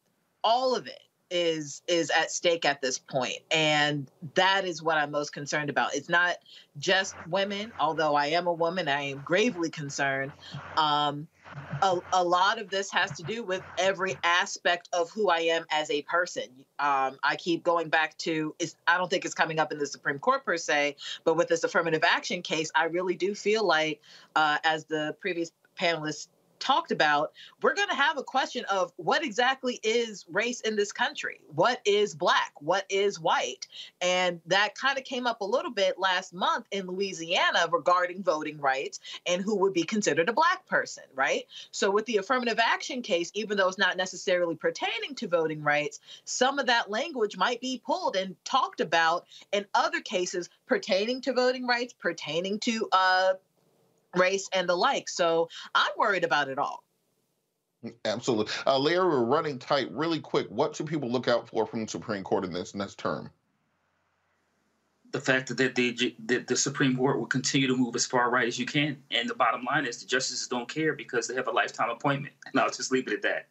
[SPEAKER 12] all of it is is at stake at this point and that is what i'm most concerned about it's not just women although i am a woman i am gravely concerned um, a, a lot of this has to do with every aspect of who I am as a person. Um, I keep going back to, I don't think it's coming up in the Supreme Court per se, but with this affirmative action case, I really do feel like, uh, as the previous panelists talked about, we're going to have a question of what exactly is race in this country? What is black? What is white? And that kind of came up a little bit last month in Louisiana regarding voting rights and who would be considered a black person, right? So with the affirmative action case, even though it's not necessarily pertaining to voting rights, some of that language might be pulled and talked about in other cases pertaining to voting rights, pertaining to uh, race and the like. So I'm worried about it all.
[SPEAKER 3] Absolutely. Uh, Larry, we're running tight. Really quick, what should people look out for from the Supreme Court in this next term?
[SPEAKER 10] The fact that the, that the Supreme Court will continue to move as far right as you can. And the bottom line is the justices don't care because they have a lifetime appointment. And I'll just leave it at that.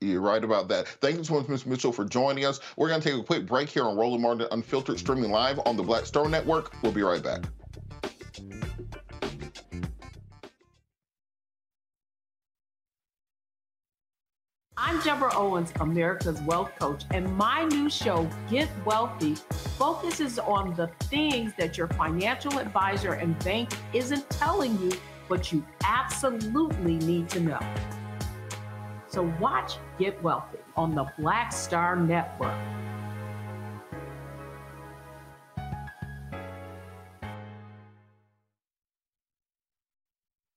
[SPEAKER 3] You're right about that. Thank you so much, Ms. Mitchell, for joining us. We're going to take a quick break here on Roland Martin Unfiltered, streaming live on the Black Star Network. We'll be right back.
[SPEAKER 40] I'm Deborah Owens, America's Wealth Coach, and my new show, Get Wealthy, focuses on the things that your financial advisor and bank isn't telling you, but you absolutely need to know. So watch Get Wealthy on the Black Star Network.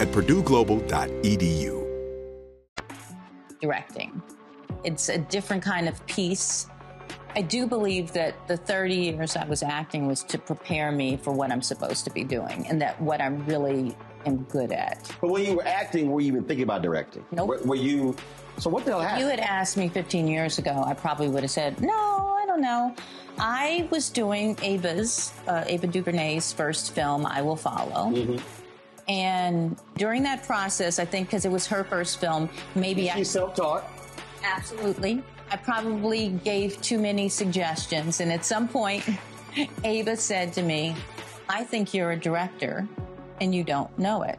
[SPEAKER 14] at purdueglobal.edu.
[SPEAKER 41] Directing. It's a different kind of piece
[SPEAKER 6] I do believe that the 30 years I was acting was to prepare me for what I'm supposed to be doing and that what I'm really am good at.
[SPEAKER 1] But when you were acting, were you even thinking about directing?
[SPEAKER 6] Nope.
[SPEAKER 1] Were, were you? So what the hell
[SPEAKER 6] If
[SPEAKER 1] happened?
[SPEAKER 6] you had asked me 15 years ago, I probably would have said, no, I don't know. I was doing Ava's, uh, Ava DuVernay's first film, I Will Follow.
[SPEAKER 1] Mm-hmm.
[SPEAKER 6] And during that process, I think because it was her first film, maybe I.
[SPEAKER 1] Self-taught.
[SPEAKER 6] Absolutely. I probably gave too many suggestions. And at some point, Ava said to me, I think you're a director and you don't know it.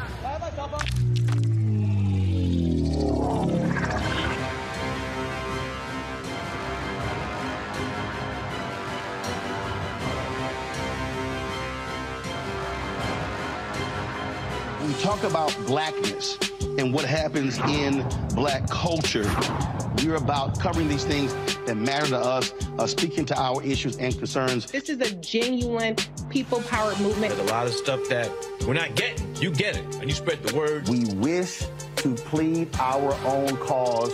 [SPEAKER 1] Talk about blackness and what happens in black culture, we're about covering these things that matter to us, uh, speaking to our issues and concerns.
[SPEAKER 40] This is a genuine people powered movement.
[SPEAKER 29] There's a lot of stuff that we're not getting. You get it, and you spread the word.
[SPEAKER 1] We wish to plead our own cause.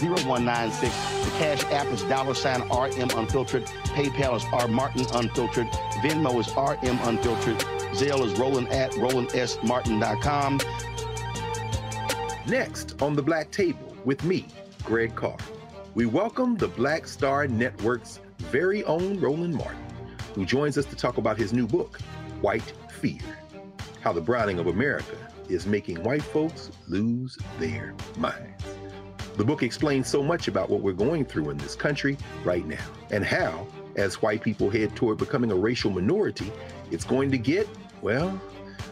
[SPEAKER 1] 0196. The Cash App is dollar sign RM Unfiltered. PayPal is R Martin Unfiltered. Venmo is RM Unfiltered. Zelle is Roland at RolandSMartin.com.
[SPEAKER 17] Next on the Black Table with me, Greg Carr, we welcome the Black Star Network's very own Roland Martin, who joins us to talk about his new book, White Fear How the Browning of America is Making White Folks Lose Their Minds. The book explains so much about what we're going through in this country right now, and how, as white people head toward becoming a racial minority, it's going to get, well,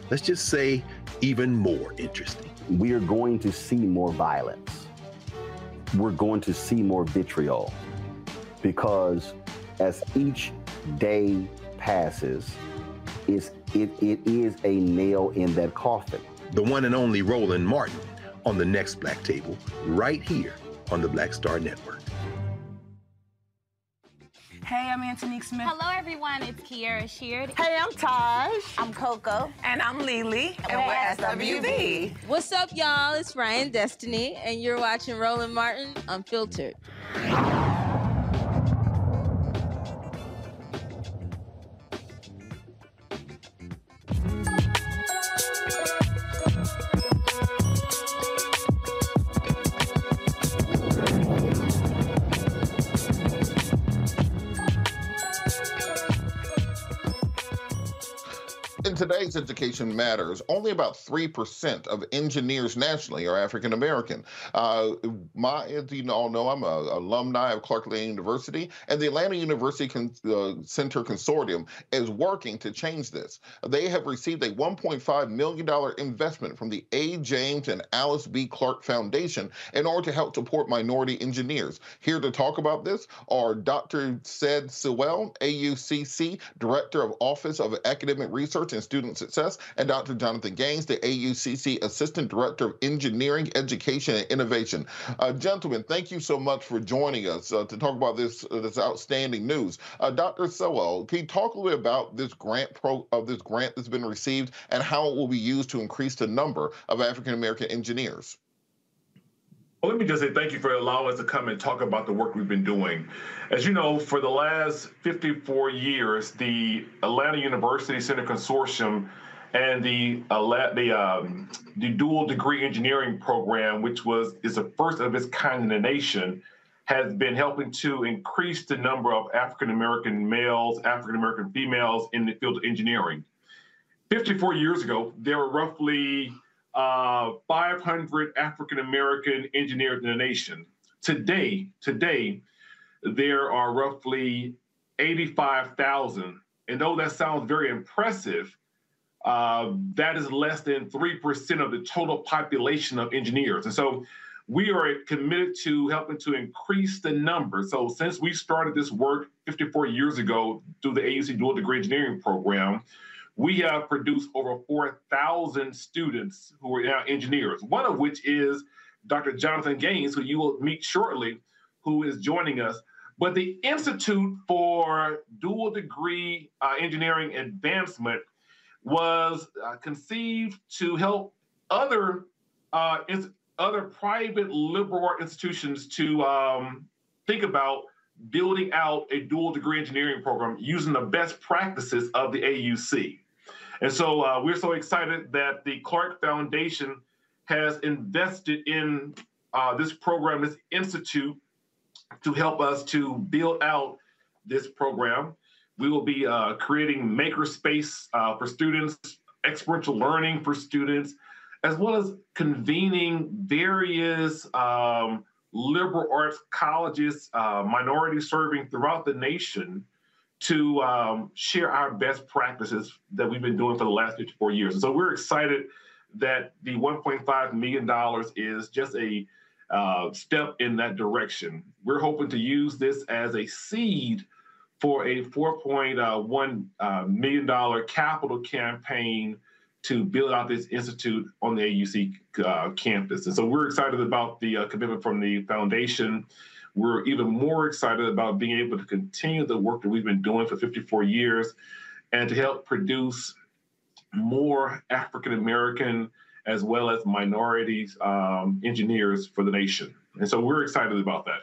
[SPEAKER 17] let's just say, even more interesting.
[SPEAKER 42] We are going to see more violence. We're going to see more vitriol because as each day passes, it's, it, it is a nail in that coffin.
[SPEAKER 17] The one and only Roland Martin on the next Black Table, right here on the Black Star Network.
[SPEAKER 37] Hey, I'm Antonique Smith.
[SPEAKER 43] Hello, everyone. It's Kiara Sheard.
[SPEAKER 37] Hey, I'm Taj.
[SPEAKER 43] I'm Coko.
[SPEAKER 37] And I'm Lelee. And we're SWV.
[SPEAKER 44] What's up, y'all? It's Ryan Destiny, and you're watching Roland Martin Unfiltered.
[SPEAKER 3] Education Matters, only about 3% of engineers nationally are African American. Uh, my, as you all know, I'm an alumni of Clark Atlanta University, and the Atlanta University Con- uh, Center Consortium is working to change this. They have received a $1.5 million investment from the A. James and Alice B. Clark Foundation in order to help support minority engineers. Here to talk about this are Dr. Said Sewell, AUCC Director of Office of Academic Research and Student Success, and Dr. Jonathan Gaines, the AUCC Assistant Director of Engineering, Education, and Innovation. Uh, gentlemen, thank you so much for joining us uh, to talk about this uh, this outstanding news. Uh, Dr. Sewell, can you talk a little bit about this grant pro of this grant that's been received and how it will be used to increase the number of African American engineers?
[SPEAKER 45] Well, let me just say thank you for allowing us to come and talk about the work we've been doing. As you know, for the last 54 years, the Atlanta University Center Consortium and the the um, the dual degree engineering program, which was is the first of its kind in the nation, has been helping to increase the number of African American males, African American females in the field of engineering. 54 years ago, there were roughly uh, 500 African American engineers in the nation. Today, today, there are roughly 85,000. And though that sounds very impressive, uh, that is less than 3% of the total population of engineers. And so we are committed to helping to increase the number. So since we started this work 54 years ago through the AUC Dual Degree Engineering Program, we have produced over 4,000 students who are now engineers, one of which is Dr. Jonathan Gaines, who you will meet shortly, who is joining us. But the Institute for Dual Degree uh, Engineering Advancement was uh, conceived to help other uh, other private liberal institutions to um, think about building out a dual degree engineering program using the best practices of the AUC. And so uh, we're so excited that the Clark Foundation has invested in uh, this program, this institute, to help us to build out this program. We will be uh, creating makerspace uh, for students, experiential learning for students, as well as convening various um, liberal arts colleges, uh, minority serving throughout the nation to um, share our best practices that we've been doing for the last 54 years. And so we're excited that the $1.5 million is just a uh, step in that direction. We're hoping to use this as a seed for a $4.1 uh, million capital campaign to build out this institute on the AUC uh, campus. And so we're excited about the uh, commitment from the foundation we're even more excited about being able to continue the work that we've been doing for 54 years and to help produce more African American as well as minorities um, engineers for the nation. And so we're excited about that.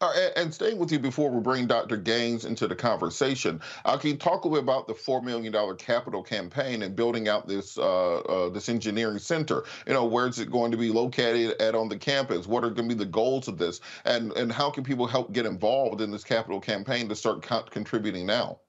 [SPEAKER 3] Uh, and, staying with you before we bring Dr. Gaines into the conversation, uh, can you talk a little bit about the four million dollar capital campaign and building out this uh, uh, this engineering center? You know, where is it going to be located at on the campus? What are going to be the goals of this, and and how can people help get involved in this capital campaign to start co- contributing now?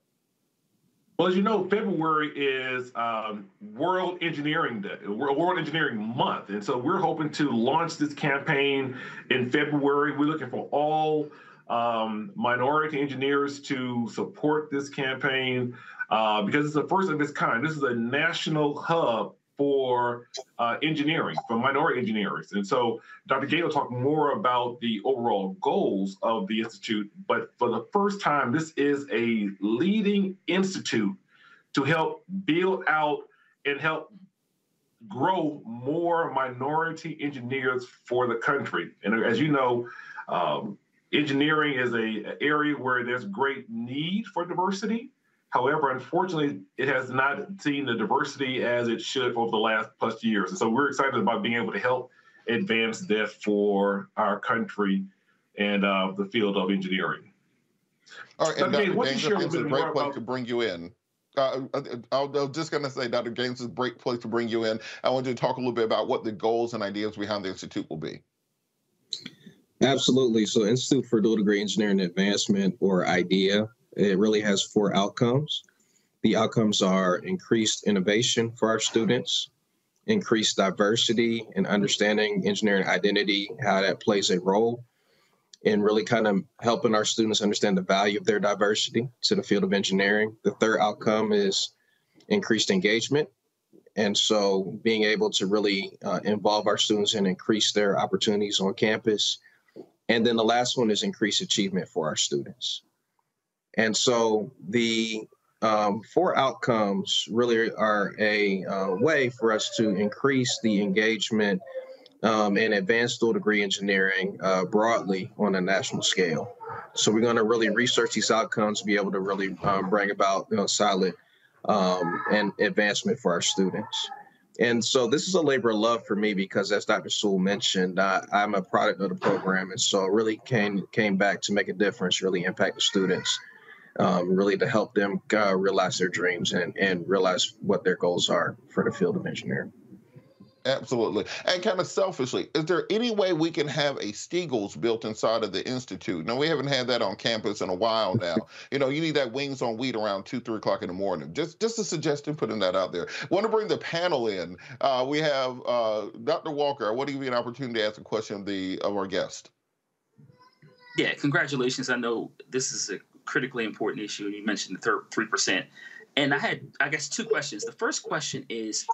[SPEAKER 45] Well, as you know, February is um, World Engineering Day, World Engineering Month, and so we're hoping to launch this campaign in February. We're looking for all um, minority engineers to support this campaign uh, because it's the first of its kind. This is a national hub for uh, engineering, for minority engineers. And so Dr. Gay will talk more about the overall goals of the Institute, but for the first time, this is a leading institute to help build out and help grow more minority engineers for the country. And as you know, um, engineering is a area where there's great need for diversity. However, unfortunately, it has not seen the diversity as it should over the last plus years. And so we're excited about being able to help advance that for our country and uh, the field of engineering.
[SPEAKER 3] All right, and Dr. James, Gaines, it's a great place to bring you in. Uh, uh I, was just going to say, Dr. Gaines, is a great place to bring you in. I want you to talk a little bit about what the goals and ideas behind the Institute will be.
[SPEAKER 46] Absolutely. So, Institute for Dual Degree Engineering Advancement, or IDEA, it really has four outcomes. The outcomes are increased innovation for our students, increased diversity and understanding engineering identity, how that plays a role in really kind of helping our students understand the value of their diversity to the field of engineering. The third outcome is increased engagement. And so being able to really uh, involve our students and increase their opportunities on campus. And then the last one is increased achievement for our students. And so the um, four outcomes really are a uh, way for us to increase the engagement um, in advanced dual degree engineering uh, broadly on a national scale. So we're going to really research these outcomes, be able to really um, bring about you know, solid um, and advancement for our students. And so this is a labor of love for me because, as Dr. Sewell mentioned, I'm a product of the program, and so it really came came back to make a difference, really impact the students um, really to help them uh, realize their dreams and, and realize what their goals are for the field of engineering.
[SPEAKER 3] Absolutely. And kind of selfishly, is there any way we can have a Steagles built inside of the Institute? No, we haven't had that on campus in a while now. you know, you need that wings on wheat around two, three o'clock in the morning. Just just a suggestion, putting that out there. Want to bring the panel in. Uh, we have uh, Dr. Walker. I want to give you an opportunity to ask a question of, the, of our guest.
[SPEAKER 10] Yeah, congratulations. I know this is a critically important issue. You mentioned the three percent, and I had I guess two questions. The first question is,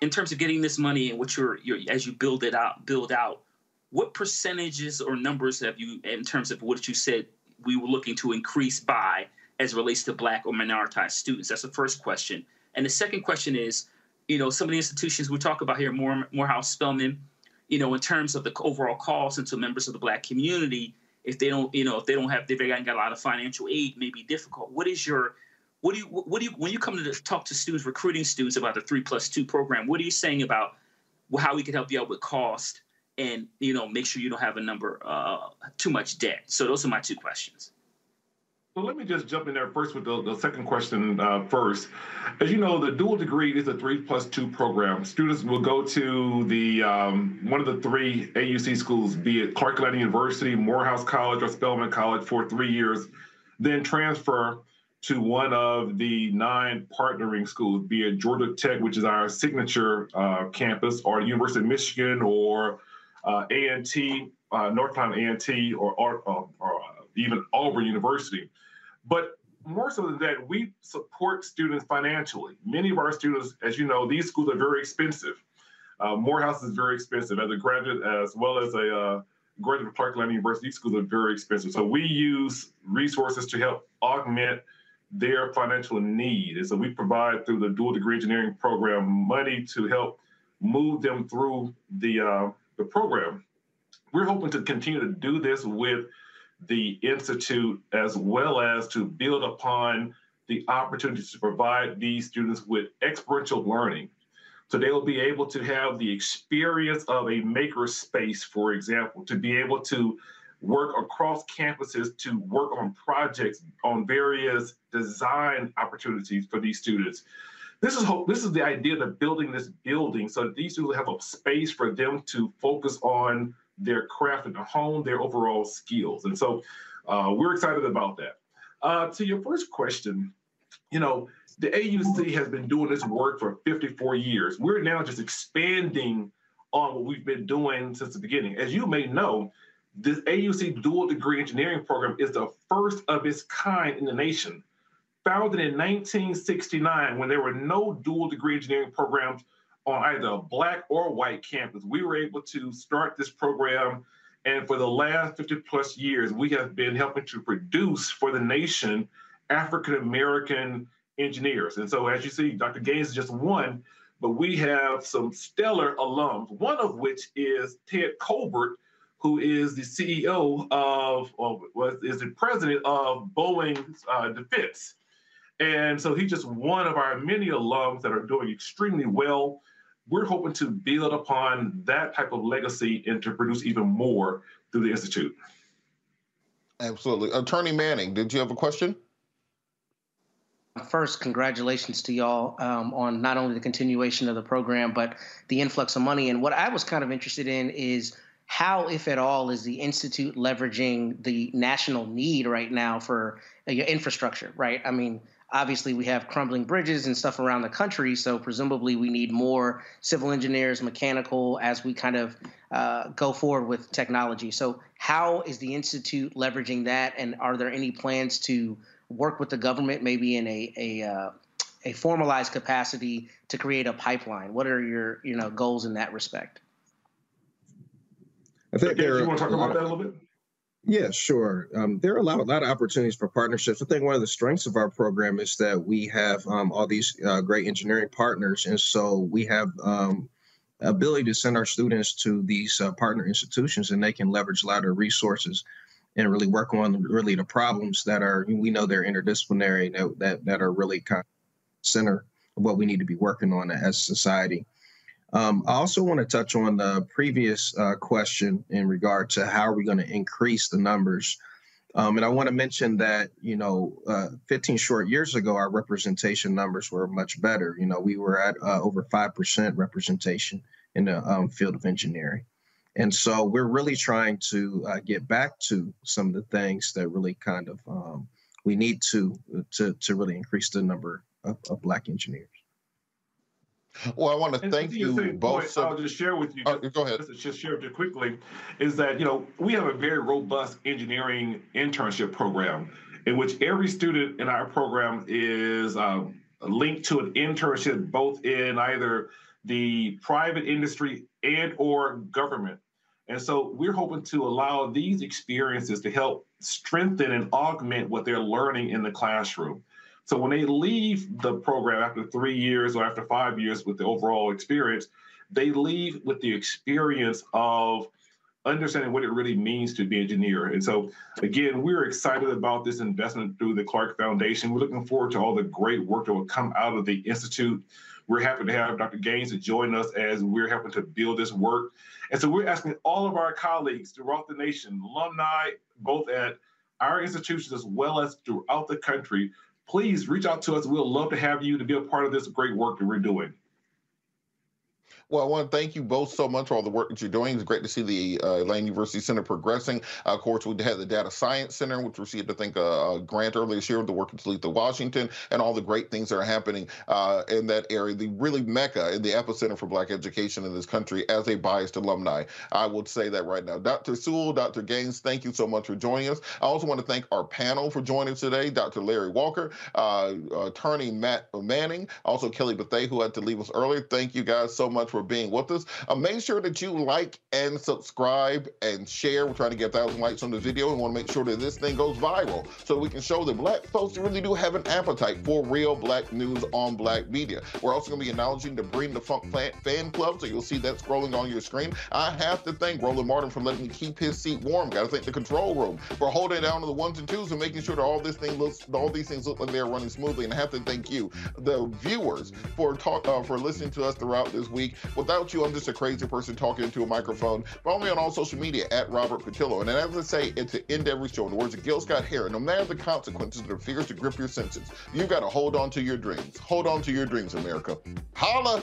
[SPEAKER 10] in terms of getting this money and what you're, you're as you build it out, build out, what percentages or numbers have you in terms of what you said we were looking to increase by as relates to Black or minoritized students? That's the first question. And the second question is, you know, some of the institutions we talk about here, More Morehouse, Spelman, you know, in terms of the overall cost into members of the Black community if they don't, you know, if they don't have, if they got a lot of financial aid, may be difficult. What is your, what do you, what do you, when you come to talk to students, recruiting students about the three plus two program, what are you saying about how we can help you out with cost and, you know, make sure you don't have a number, uh, too much debt? So those are my two questions.
[SPEAKER 45] Well, let me just jump in there first with the, the second question uh, first. As you know, the dual degree is a three plus two program. Students will go to the um, one of the three AUC schools, be it Clark Atlanta University, Morehouse College, or Spelman College for three years, then transfer to one of the nine partnering schools, be it Georgia Tech, which is our signature uh, campus, or the University of Michigan, or uh, A&T, uh, North Carolina A&T, or, or, or even Auburn University. But more so than that, we support students financially. Many of our students, as you know, these schools are very expensive. Uh, Morehouse is very expensive. As a graduate, as well as a uh, graduate of Clark Atlanta University, these schools are very expensive. So we use resources to help augment their financial need. And so we provide through the dual degree engineering program money to help move them through the uh, the program. We're hoping to continue to do this with the Institute as well as to build upon the opportunities to provide these students with experiential learning. So they'll be able to have the experience of a maker space, for example, to be able to work across campuses to work on projects on various design opportunities for these students. This is this is the idea of building this building so these students will have a space for them to focus on their craft and to hone their overall skills. And so uh, we're excited about that. Uh, to your first question, you know, the AUC has been doing this work for 54 years. We're now just expanding on what we've been doing since the beginning. As you may know, this AUC dual degree engineering program is the first of its kind in the nation. Founded in 1969, when there were no dual degree engineering programs on either a black or white campus. We were able to start this program. And for the last 50 plus years, we have been helping to produce for the nation African American engineers. And so, as you see, Dr. Gaines is just one, but we have some stellar alums, one of which is Ted Colbert, who is the CEO of, or was, is the president of Boeing uh, Defense. And so he's just one of our many alums that are doing extremely well we're hoping to build upon that type of legacy and to produce even more through the Institute.
[SPEAKER 3] Absolutely. Attorney Manning, did you have a question?
[SPEAKER 11] First, congratulations to y'all um, on not only the continuation of the program, but the influx of money. And what I was kind of interested in is how, if at all, is the Institute leveraging the national need right now for uh, your infrastructure, right? I mean, obviously we have crumbling bridges and stuff around the country. So presumably we need more civil engineers, mechanical, as we kind of uh, go forward with technology. So how is the institute leveraging that, and are there any plans to work with the government, maybe in a a uh, a formalized capacity to create a pipeline? What are your you know goals in that respect?
[SPEAKER 46] I think
[SPEAKER 45] Gabe,
[SPEAKER 46] there
[SPEAKER 45] you want to talk about
[SPEAKER 46] lot
[SPEAKER 45] that a little bit?
[SPEAKER 46] Yeah, sure. Um, there are a lot, a lot of opportunities for partnerships. I think one of the strengths of our program is that we have um, all these uh, great engineering partners, and so we have um, ability to send our students to these uh, partner institutions, and they can leverage a lot of resources and really work on really the problems that are we know they're interdisciplinary that that, that are really kind of center of what we need to be working on as society. Um, I also want to touch on the previous uh, question in regard to how are we going to increase the numbers. Um, and I want to mention that, you know, uh, 15 short years ago, our representation numbers were much better. You know, we were at uh, over 5% representation in the um, field of engineering. And so we're really trying to uh, get back to some of the things that really kind of um, we need to, to, to really increase the number of, of Black engineers.
[SPEAKER 3] Well, I want to
[SPEAKER 45] And
[SPEAKER 3] thank you both.
[SPEAKER 45] point,
[SPEAKER 3] so-
[SPEAKER 45] I'll just share with you.
[SPEAKER 3] Oh, go ahead.
[SPEAKER 45] Just, just share with you quickly, is that you know we have a very robust engineering internship program in which every student in our program is um, linked to an internship both in either the private industry and or government. And so we're hoping to allow these experiences to help strengthen and augment what they're learning in the classroom. So when they leave the program after three years or after five years with the overall experience, they leave with the experience of understanding what it really means to be an engineer. And so, again, we're excited about this investment through the Clark Foundation. We're looking forward to all the great work that will come out of the Institute. We're happy to have Dr. Gaines to join us as we're helping to build this work. And so we're asking all of our colleagues throughout the nation, alumni, both at our institutions as well as throughout the country, please reach out to us. We'll love to have you to be a part of this great work that we're doing.
[SPEAKER 3] Well, I want to thank you both so much for all the work that you're doing. It's great to see the uh, University Center progressing. Uh, of course, we had the Data Science Center, which received, I think, a, a grant earlier this year with the work in Talitha, Washington, and all the great things that are happening uh, in that area, the really mecca in the epicenter for Black education in this country as a biased alumni. I would say that right now. Dr. Sewell, Dr. Gaines, thank you so much for joining us. I also want to thank our panel for joining today, Dr. Larry Walker, uh, attorney Matt Manning, also Kelly Bethay, who had to leave us earlier. Thank you guys so much for being with us. Uh, make sure that you like and subscribe and share. We're trying to get 1,000 likes on the video and want to make sure that this thing goes viral so we can show that black folks really do have an appetite for real black news on black media. We're also going to be acknowledging the Bring the Funk fan club, so you'll see that scrolling on your screen. I have to thank Roland Martin for letting me keep his seat warm. Got to thank the control room for holding down to the ones and twos and making sure that all this thing looks, all these things look like they're running smoothly. And I have to thank you, the viewers, for talk uh, for listening to us throughout this week. Without you, I'm just a crazy person talking into a microphone. Follow me on all social media at Robert Patillo. And as I say, it's the end every show. In the words of Gil Scott Heron, no matter the consequences that fears to grip your senses, you've got to hold on to your dreams. Hold on to your dreams, America. Holla!